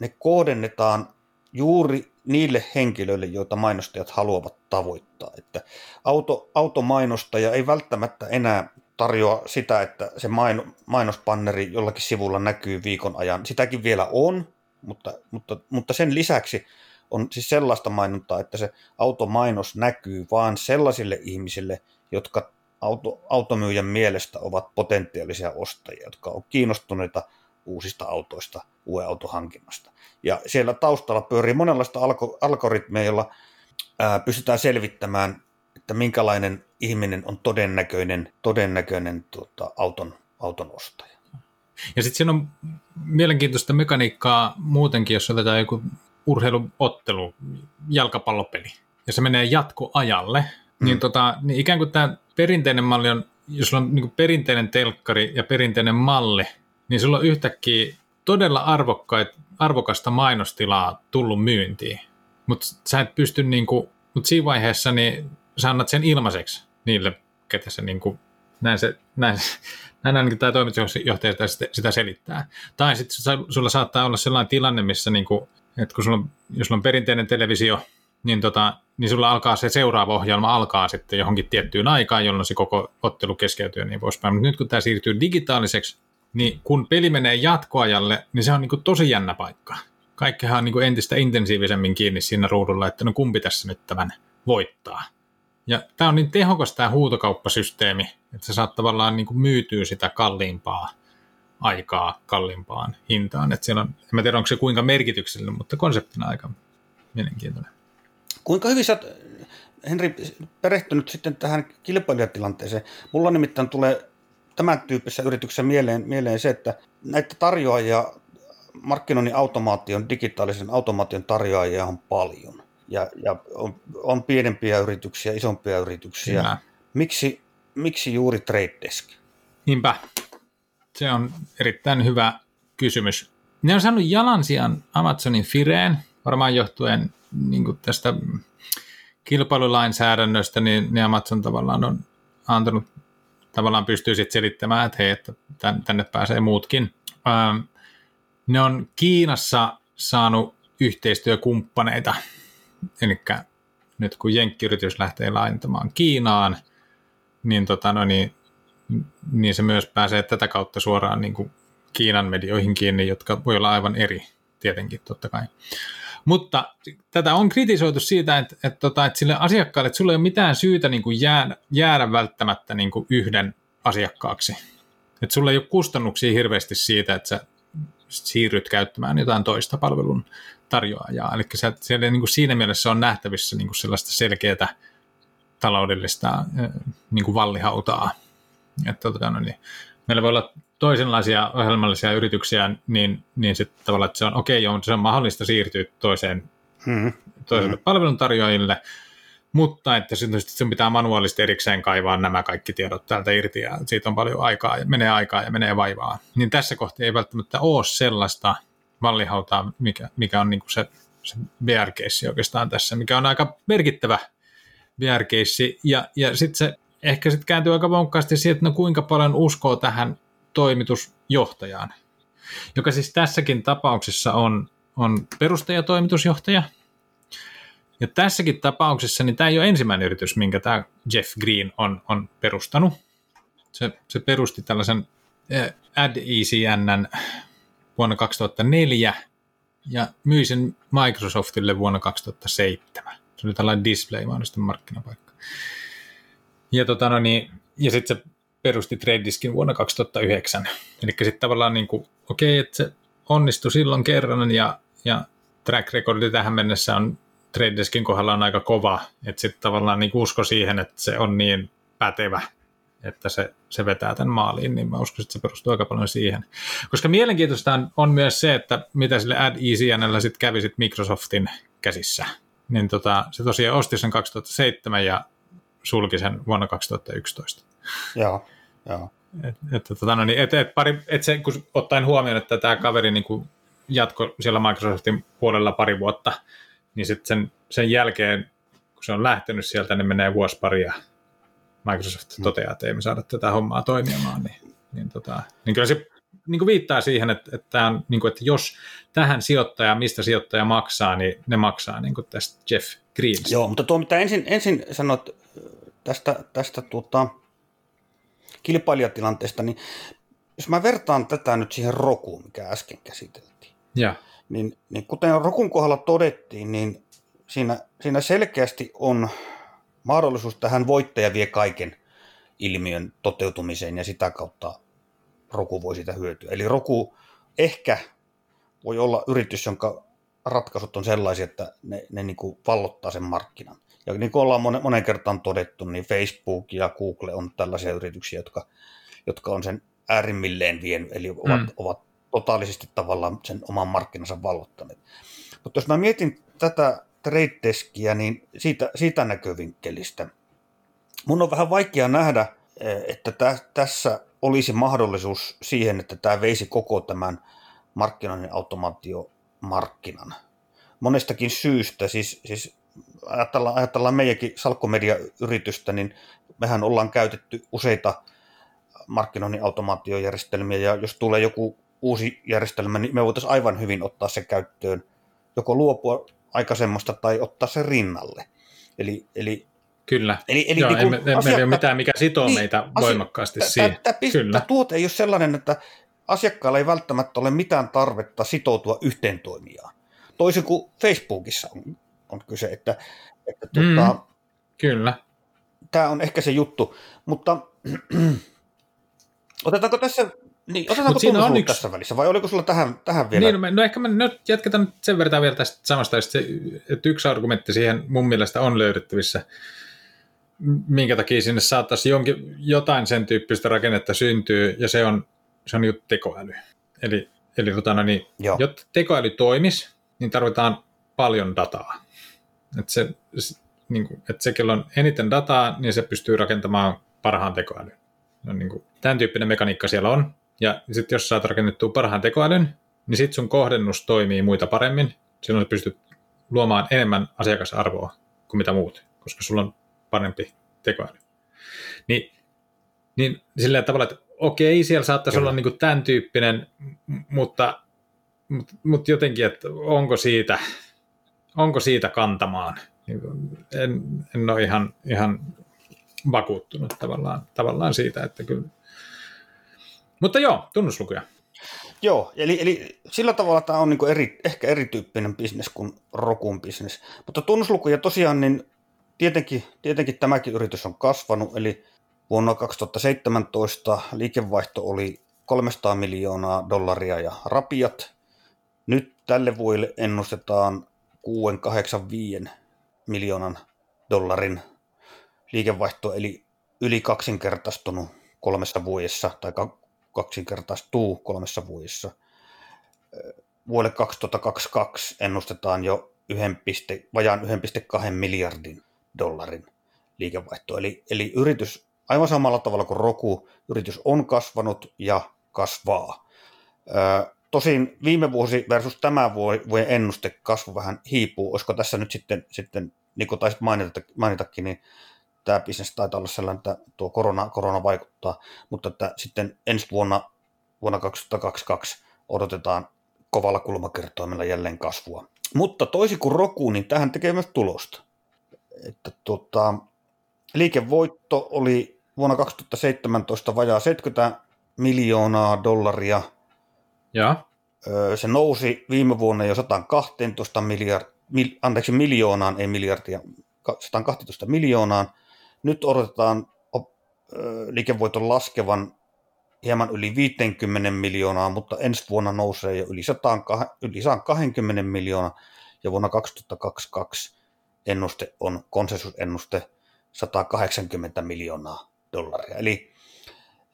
ne kohdennetaan juuri niille henkilöille, joita mainostajat haluavat tavoittaa. Että auto, automainostaja ei välttämättä enää tarjoa sitä, että se main, mainospanneri jollakin sivulla näkyy viikon ajan. Sitäkin vielä on, mutta, mutta, mutta sen lisäksi on siis sellaista mainontaa, että se automainos näkyy vain sellaisille ihmisille, jotka auto, automyyjän mielestä ovat potentiaalisia ostajia, jotka ovat kiinnostuneita uusista autoista, uuden autohankinnasta. Ja siellä taustalla pyörii monenlaista alko- algoritmeja, joilla ää, pystytään selvittämään, että minkälainen ihminen on todennäköinen, todennäköinen tuota, auton, auton ostaja. Ja sitten siinä on mielenkiintoista mekaniikkaa muutenkin, jos otetaan joku urheiluottelu, jalkapallopeli, ja se menee jatkoajalle, mm. niin, tota, niin ikään kuin tämä perinteinen malli on, jos on niin perinteinen telkkari ja perinteinen malli, niin sulla on yhtäkkiä todella arvokasta mainostilaa tullut myyntiin. Mutta sä et pysty, niin kuin, mutta siinä vaiheessa niin sä annat sen ilmaiseksi niille, ketä se niin kuin, näin, se, näin, näin ainakin tämä toimitusjohtaja sitä, sitä selittää. Tai sitten sulla saattaa olla sellainen tilanne, missä niin kuin, että kun sulla on, jos sulla on perinteinen televisio, niin, tota, niin sulla alkaa se seuraava ohjelma alkaa sitten johonkin tiettyyn aikaan, jolloin se koko ottelu keskeytyy ja niin poispäin. Mutta nyt kun tämä siirtyy digitaaliseksi, niin kun peli menee jatkoajalle, niin se on niin kuin tosi jännä paikka. Kaikkihan on niin kuin entistä intensiivisemmin kiinni siinä ruudulla, että no kumpi tässä nyt tämän voittaa. Ja tämä on niin tehokas tämä huutokauppasysteemi, että se saat tavallaan niin kuin myytyä sitä kalliimpaa aikaa kalliimpaan hintaan. Että siellä on, en tiedä onko se kuinka merkityksellinen, mutta konseptina aika mielenkiintoinen. Kuinka hyvin sä oot, Henri, perehtynyt sitten tähän kilpailijatilanteeseen? Mulla nimittäin tulee tämän tyyppisessä yrityksessä mieleen, mieleen se, että näitä tarjoajia, markkinoinnin automaation, digitaalisen automaation tarjoajia on paljon. Ja, ja on, on pienempiä yrityksiä, isompia yrityksiä. Kyllä. Miksi, miksi juuri Trade Desk? Niinpä. Se on erittäin hyvä kysymys. Ne on saanut jalansijan Amazonin Fireen, varmaan johtuen niin tästä kilpailulainsäädännöstä, niin, niin Amazon tavallaan on antanut, tavallaan pystyy sitten selittämään, että hei, että tänne pääsee muutkin. Ähm, ne on Kiinassa saanut yhteistyökumppaneita, eli nyt kun jenkkiyritys lähtee laajentamaan Kiinaan, niin, tota, no niin, niin se myös pääsee tätä kautta suoraan niin kuin Kiinan medioihin kiinni, jotka voi olla aivan eri tietenkin totta kai. Mutta tätä on kritisoitu siitä, että, että, että, tota, että sille asiakkaalle, että sulla ei ole mitään syytä niin kuin jäädä, jäädä välttämättä niin kuin yhden asiakkaaksi. Että sulla ei ole kustannuksia hirveästi siitä, että sä siirryt käyttämään jotain toista palvelun tarjoajaa. Eli se, siellä niin kuin siinä mielessä on nähtävissä niin kuin sellaista selkeää taloudellista niin kuin vallihautaa. Että, tota, no niin, meillä voi olla toisenlaisia ohjelmallisia yrityksiä, niin, niin sitten tavallaan, että se on okei, okay, se on mahdollista siirtyä toiseen, hmm. toiselle hmm. palveluntarjoajille, mutta että sitten sen pitää manuaalisesti erikseen kaivaa nämä kaikki tiedot täältä irti ja siitä on paljon aikaa ja menee aikaa ja menee vaivaa. Niin tässä kohtaa ei välttämättä ole sellaista vallihautaa, mikä, mikä on niin kuin se, se VR-keissi oikeastaan tässä, mikä on aika merkittävä VR-keissi ja, ja sitten se ehkä sitten kääntyy aika vonkkaasti siihen, että no kuinka paljon uskoo tähän toimitusjohtajaan, joka siis tässäkin tapauksessa on, on perustajatoimitusjohtaja. Ja tässäkin tapauksessa niin tämä ei ole ensimmäinen yritys, minkä tämä Jeff Green on, on perustanut. Se, se perusti tällaisen eh, AdECNn vuonna 2004 ja myi sen Microsoftille vuonna 2007. Se oli tällainen display markkinapaikka. Ja, tota, no niin, ja sitten se perusti Tradediskin vuonna 2009. Eli sitten tavallaan niin kuin, okei, okay, että se onnistui silloin kerran ja, ja track recordi tähän mennessä on Tradediskin kohdalla on aika kova, että sitten tavallaan niin usko siihen, että se on niin pätevä, että se, se vetää tämän maaliin, niin mä uskon, että se perustuu aika paljon siihen. Koska mielenkiintoista on, on myös se, että mitä sille AdECNllä sitten kävi sit Microsoftin käsissä. Niin tota, se tosiaan osti sen 2007 ja sulki sen vuonna 2011. Joo, joo. Et, et, tota, no niin, et, et, pari, et se, kun ottaen huomioon, että tämä kaveri niin kuin jatko siellä Microsoftin puolella pari vuotta, niin sitten sen, sen jälkeen, kun se on lähtenyt sieltä, niin menee vuosi pari ja Microsoft mm. toteaa, että ei me saada tätä hommaa toimimaan, niin, niin, tota, niin kyllä se niin kuin viittaa siihen, että, että, on, niin kuin, että jos tähän sijoittaja, mistä sijoittaja maksaa, niin ne maksaa niin kuin tästä Jeff Greens. Joo, mutta tuo mitä ensin, ensin sanot tästä, tästä tuota, kilpailijatilanteesta, niin jos mä vertaan tätä nyt siihen Rokuun, mikä äsken käsiteltiin, ja. Niin, niin kuten Rokun kohdalla todettiin, niin siinä, siinä selkeästi on mahdollisuus tähän voittaja vie kaiken ilmiön toteutumiseen ja sitä kautta Roku voi sitä hyötyä. Eli Roku ehkä voi olla yritys, jonka ratkaisut on sellaisia, että ne, ne niin kuin vallottaa sen markkinan. Ja niin kuin ollaan monen, monen kertaan todettu, niin Facebook ja Google on tällaisia yrityksiä, jotka, jotka on sen äärimmilleen vienyt, eli ovat, mm. ovat totaalisesti tavallaan sen oman markkinansa vallottaneet. Mutta jos mä mietin tätä trade niin siitä, siitä näkövinkkelistä. Mun on vähän vaikea nähdä, eh, että tä, tässä olisi mahdollisuus siihen, että tämä veisi koko tämän markkinoinnin automaatiomarkkinan. Monestakin syystä, siis, siis ajatellaan, ajatellaan meidänkin salkkomediayritystä, niin mehän ollaan käytetty useita markkinoinnin automaatiojärjestelmiä, ja jos tulee joku uusi järjestelmä, niin me voitaisiin aivan hyvin ottaa se käyttöön, joko luopua aikaisemmasta tai ottaa se rinnalle. Eli, eli Kyllä. Eli, eli Joo, niin emme, emme asiakka... ole mitään, mikä sitoo niin, meitä asia... voimakkaasti siihen. Tämä, Kyllä. tuote ei ole sellainen, että asiakkaalla ei välttämättä ole mitään tarvetta sitoutua yhteen toimijaan. Toisin kuin Facebookissa on, on kyse, että, että mm, tuota, Kyllä. Tämä on ehkä se juttu, mutta otetaanko tässä niin, otetaanko Mut siinä on yksi... tässä välissä, vai oliko sulla tähän, tähän vielä? Niin, no, me, no ehkä me nyt jatketaan sen verran vielä tästä samasta, että yksi argumentti siihen mun mielestä on löydettävissä, minkä takia sinne saattaisi jonkin, jotain sen tyyppistä rakennetta syntyy, ja se on, se on juttu tekoäly. Eli, eli tota, no niin, jotta tekoäly toimisi, niin tarvitaan paljon dataa. Että se, niin kuin, että se, kello on eniten dataa, niin se pystyy rakentamaan parhaan tekoälyn. No, niin kuin, tämän tyyppinen mekaniikka siellä on. Ja sitten jos saat rakennettua parhaan tekoälyn, niin sitten sun kohdennus toimii muita paremmin. Silloin sä pystyt luomaan enemmän asiakasarvoa kuin mitä muut, koska sulla on parempi tekoäly. Niin, niin sillä tavalla, että okei, siellä saattaisi Kyllä. olla niin kuin tämän tyyppinen, mutta, mutta, mutta jotenkin, että onko siitä, onko siitä kantamaan. Niin en, en ole ihan, ihan vakuuttunut tavallaan, tavallaan siitä, että kyllä. Mutta joo, tunnuslukuja. Joo, eli, eli sillä tavalla tämä on niin eri, ehkä erityyppinen bisnes kuin Rokun bisnes. Mutta tunnuslukuja tosiaan, niin tietenkin, tietenkin tämäkin yritys on kasvanut, eli vuonna 2017 liikevaihto oli 300 miljoonaa dollaria ja rapiat. Nyt tälle vuodelle ennustetaan 685 miljoonan dollarin liikevaihto, eli yli kaksinkertaistunut kolmessa vuodessa, tai kaksinkertaistuu kolmessa vuodessa. Vuodelle 2022 ennustetaan jo 1, vajaan 1,2 miljardin dollarin liikevaihto. Eli, eli yritys, aivan samalla tavalla kuin Roku, yritys on kasvanut ja kasvaa. Tosin viime vuosi versus tämä vuoden ennuste kasvu vähän hiipuu. Olisiko tässä nyt sitten, sitten niin kuin taisit mainita, mainitakin, niin tämä bisnes taitaa olla sellainen, että tuo korona, korona vaikuttaa, mutta että sitten ensi vuonna, vuonna 2022 odotetaan kovalla kulmakertoimella jälleen kasvua. Mutta toisin kuin Roku, niin tähän tekee myös tulosta. Että tuota, liikevoitto oli vuonna 2017 vajaa 70 miljoonaa dollaria – ja. Se nousi viime vuonna jo 112 miljard, mil, anteeksi, miljoonaan, ei miljardia, 112 miljoonaan. Nyt odotetaan liikevoiton laskevan hieman yli 50 miljoonaa, mutta ensi vuonna nousee jo yli, 100, yli 120 miljoonaa ja vuonna 2022 ennuste on konsensusennuste 180 miljoonaa dollaria. Eli,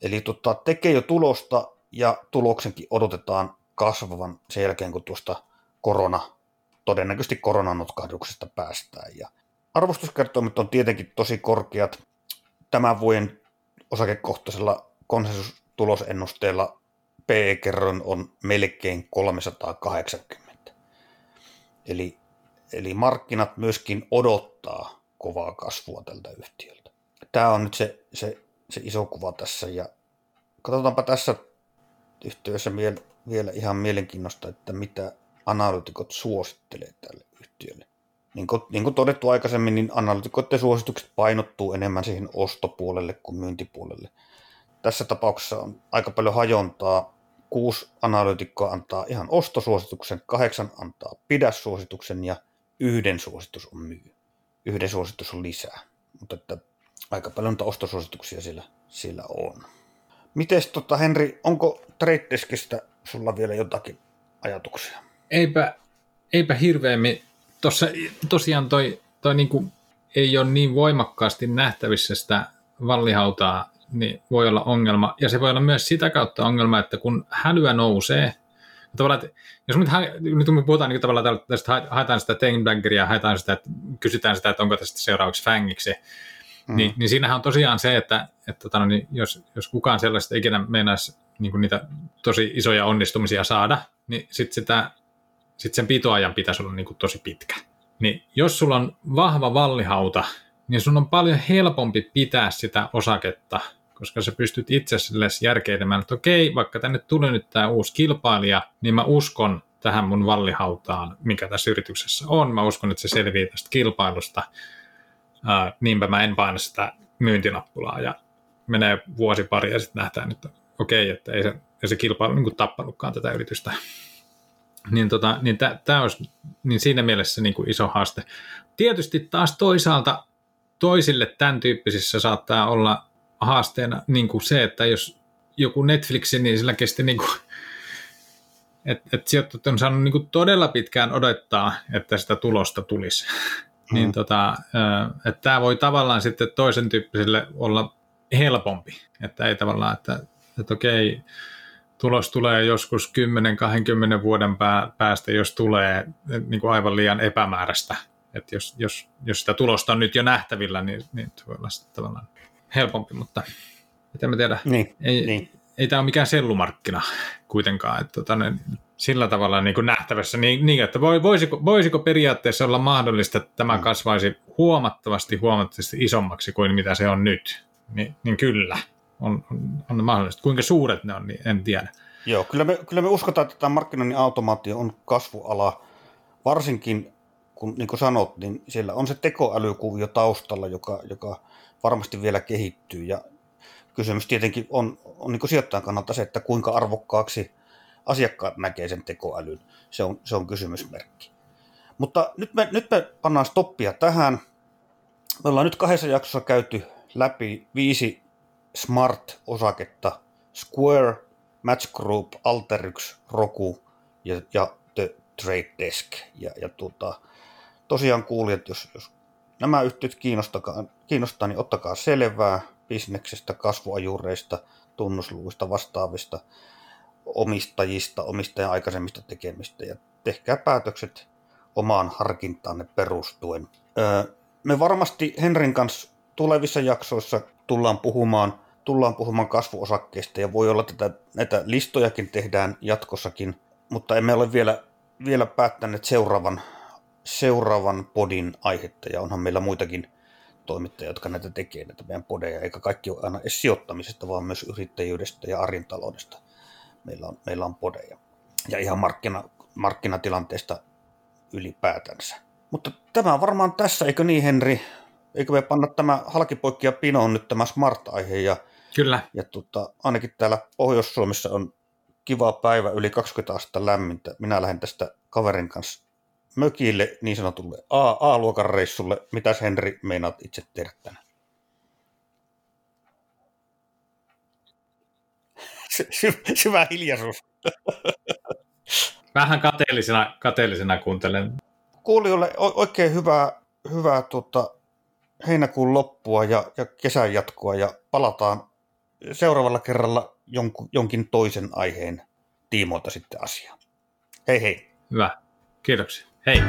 eli tota, tekee jo tulosta ja tuloksenkin odotetaan kasvavan sen jälkeen, kun tuosta korona, todennäköisesti koronanotkahduksesta päästään. Ja arvostuskertoimet on tietenkin tosi korkeat. Tämän vuoden osakekohtaisella konsensustulosennusteella PE-kerroin on melkein 380. Eli, eli markkinat myöskin odottaa kovaa kasvua tältä yhtiöltä. Tämä on nyt se, se, se iso kuva tässä ja katsotaanpa tässä yhteydessä vielä ihan mielenkiinnosta, että mitä analytikot suosittelee tälle yhtiölle. Niin kuin, niin kuin todettu aikaisemmin, niin analytikoiden suositukset painottuu enemmän siihen ostopuolelle kuin myyntipuolelle. Tässä tapauksessa on aika paljon hajontaa. Kuusi analyytikkoa antaa ihan ostosuosituksen, kahdeksan antaa pidä-suosituksen ja yhden suositus on myy. Yhden suositus on lisää. Mutta että aika paljon ostosuosituksia siellä, siellä on. Mites tota, Henri, onko Trade sulla vielä jotakin ajatuksia? Eipä, eipä hirveämmin. Tossa, tosiaan toi, toi niinku ei ole niin voimakkaasti nähtävissä sitä vallihautaa, niin voi olla ongelma. Ja se voi olla myös sitä kautta ongelma, että kun hälyä nousee, tavallaan, että jos nyt, nyt kun me puhutaan niin tavallaan tästä, haetaan sitä Tengbaggeria, haetaan sitä, että kysytään sitä, että onko tästä seuraavaksi Fangiksi, mm. niin, niin siinähän on tosiaan se, että, että tota, no niin jos, jos kukaan sellaista ikinä meinaisi niin niitä tosi isoja onnistumisia saada, niin sitten sitä, sit sen pitoajan pitäisi olla niin kuin tosi pitkä. Niin jos sulla on vahva vallihauta, niin sun on paljon helpompi pitää sitä osaketta, koska sä pystyt itse järkeilemään, että okei, vaikka tänne tulee nyt tämä uusi kilpailija, niin mä uskon tähän mun vallihautaan, mikä tässä yrityksessä on. Mä uskon, että se selviää tästä kilpailusta. Ää, niinpä mä en paina sitä myyntinappulaa ja menee vuosi pari ja sitten nähdään, että okei, että ei se, ei se kilpailu niin kuin tappanutkaan tätä yritystä. Niin, tota, niin, tää, tää olisi, niin siinä mielessä niin kuin iso haaste. Tietysti taas toisaalta toisille tämän tyyppisissä saattaa olla haasteena niin kuin se, että jos joku Netflix, niin sillä kesti niin kuin, että et sijoittajat on saanut niin kuin todella pitkään odottaa, että sitä tulosta tulisi. Mm. niin tota, että tämä voi tavallaan sitten toisen tyyppiselle olla helpompi, että ei tavallaan, että, että okei, tulos tulee joskus 10-20 vuoden päästä, jos tulee niin kuin aivan liian epämääräistä. Että jos, jos, jos sitä tulosta on nyt jo nähtävillä, niin, niin se voi olla sitten tavallaan helpompi, mutta miten mä tiedä. Niin, ei, niin. ei tämä ole mikään sellumarkkina kuitenkaan, että tota, ne, sillä tavalla niin kuin nähtävässä, niin, niin että voisiko, voisiko periaatteessa olla mahdollista, että tämä mm. kasvaisi huomattavasti huomattavasti isommaksi kuin mitä se on nyt, niin, niin kyllä, on, on, on mahdollista. Kuinka suuret ne on, niin en tiedä. Joo, kyllä me, kyllä me uskotaan, että tämä markkinoinnin automaatio on kasvuala, varsinkin kun niin kuin sanot, niin siellä on se tekoälykuvio taustalla, joka, joka varmasti vielä kehittyy. Ja kysymys tietenkin on, on niin sijoittajan kannalta se, että kuinka arvokkaaksi asiakkaat näkee sen tekoälyn. Se on, se on kysymysmerkki. Mutta nyt me, nyt me pannaan stoppia tähän. Me ollaan nyt kahdessa jaksossa käyty läpi viisi Smart-osaketta. Square, Match Group, Alteryx, Roku ja, ja The Trade Desk. Ja, ja tuota, tosiaan kuulijat, jos, jos nämä yhtiöt kiinnostaa, niin ottakaa selvää bisneksestä, kasvuajureista, tunnusluvuista, vastaavista, omistajista, omistajan aikaisemmista tekemistä ja tehkää päätökset omaan harkintaanne perustuen. Me varmasti Henrin kanssa tulevissa jaksoissa tullaan puhumaan, tullaan puhumaan kasvuosakkeista ja voi olla, että näitä listojakin tehdään jatkossakin, mutta emme ole vielä, vielä päättäneet seuraavan seuraavan podin aihetta, ja onhan meillä muitakin toimittajia, jotka näitä tekee, näitä meidän podeja, eikä kaikki ole aina edes sijoittamisesta, vaan myös yrittäjyydestä ja arjen taloudesta. Meillä on, meillä on podeja. Ja ihan markkina, markkinatilanteesta ylipäätänsä. Mutta tämä on varmaan tässä, eikö niin Henri? Eikö me panna tämä halkipoikki ja pinoon nyt tämä smart-aihe? Ja, Kyllä. Ja tota, ainakin täällä Pohjois-Suomessa on kiva päivä, yli 20 astetta lämmintä. Minä lähden tästä kaverin kanssa mökille niin sanotulle A-luokan reissulle. Mitäs Henri meinaat itse tehdä tänään? Sy- syvä hiljaisuus. Vähän kateellisena, kateellisena kuuntelen. Kuulijoille oikein hyvää, hyvää tuota, heinäkuun loppua ja, ja kesän jatkoa ja palataan seuraavalla kerralla jonkun, jonkin toisen aiheen tiimoilta sitten asiaan. Hei hei. Hyvä. Kiitoksia. Hei!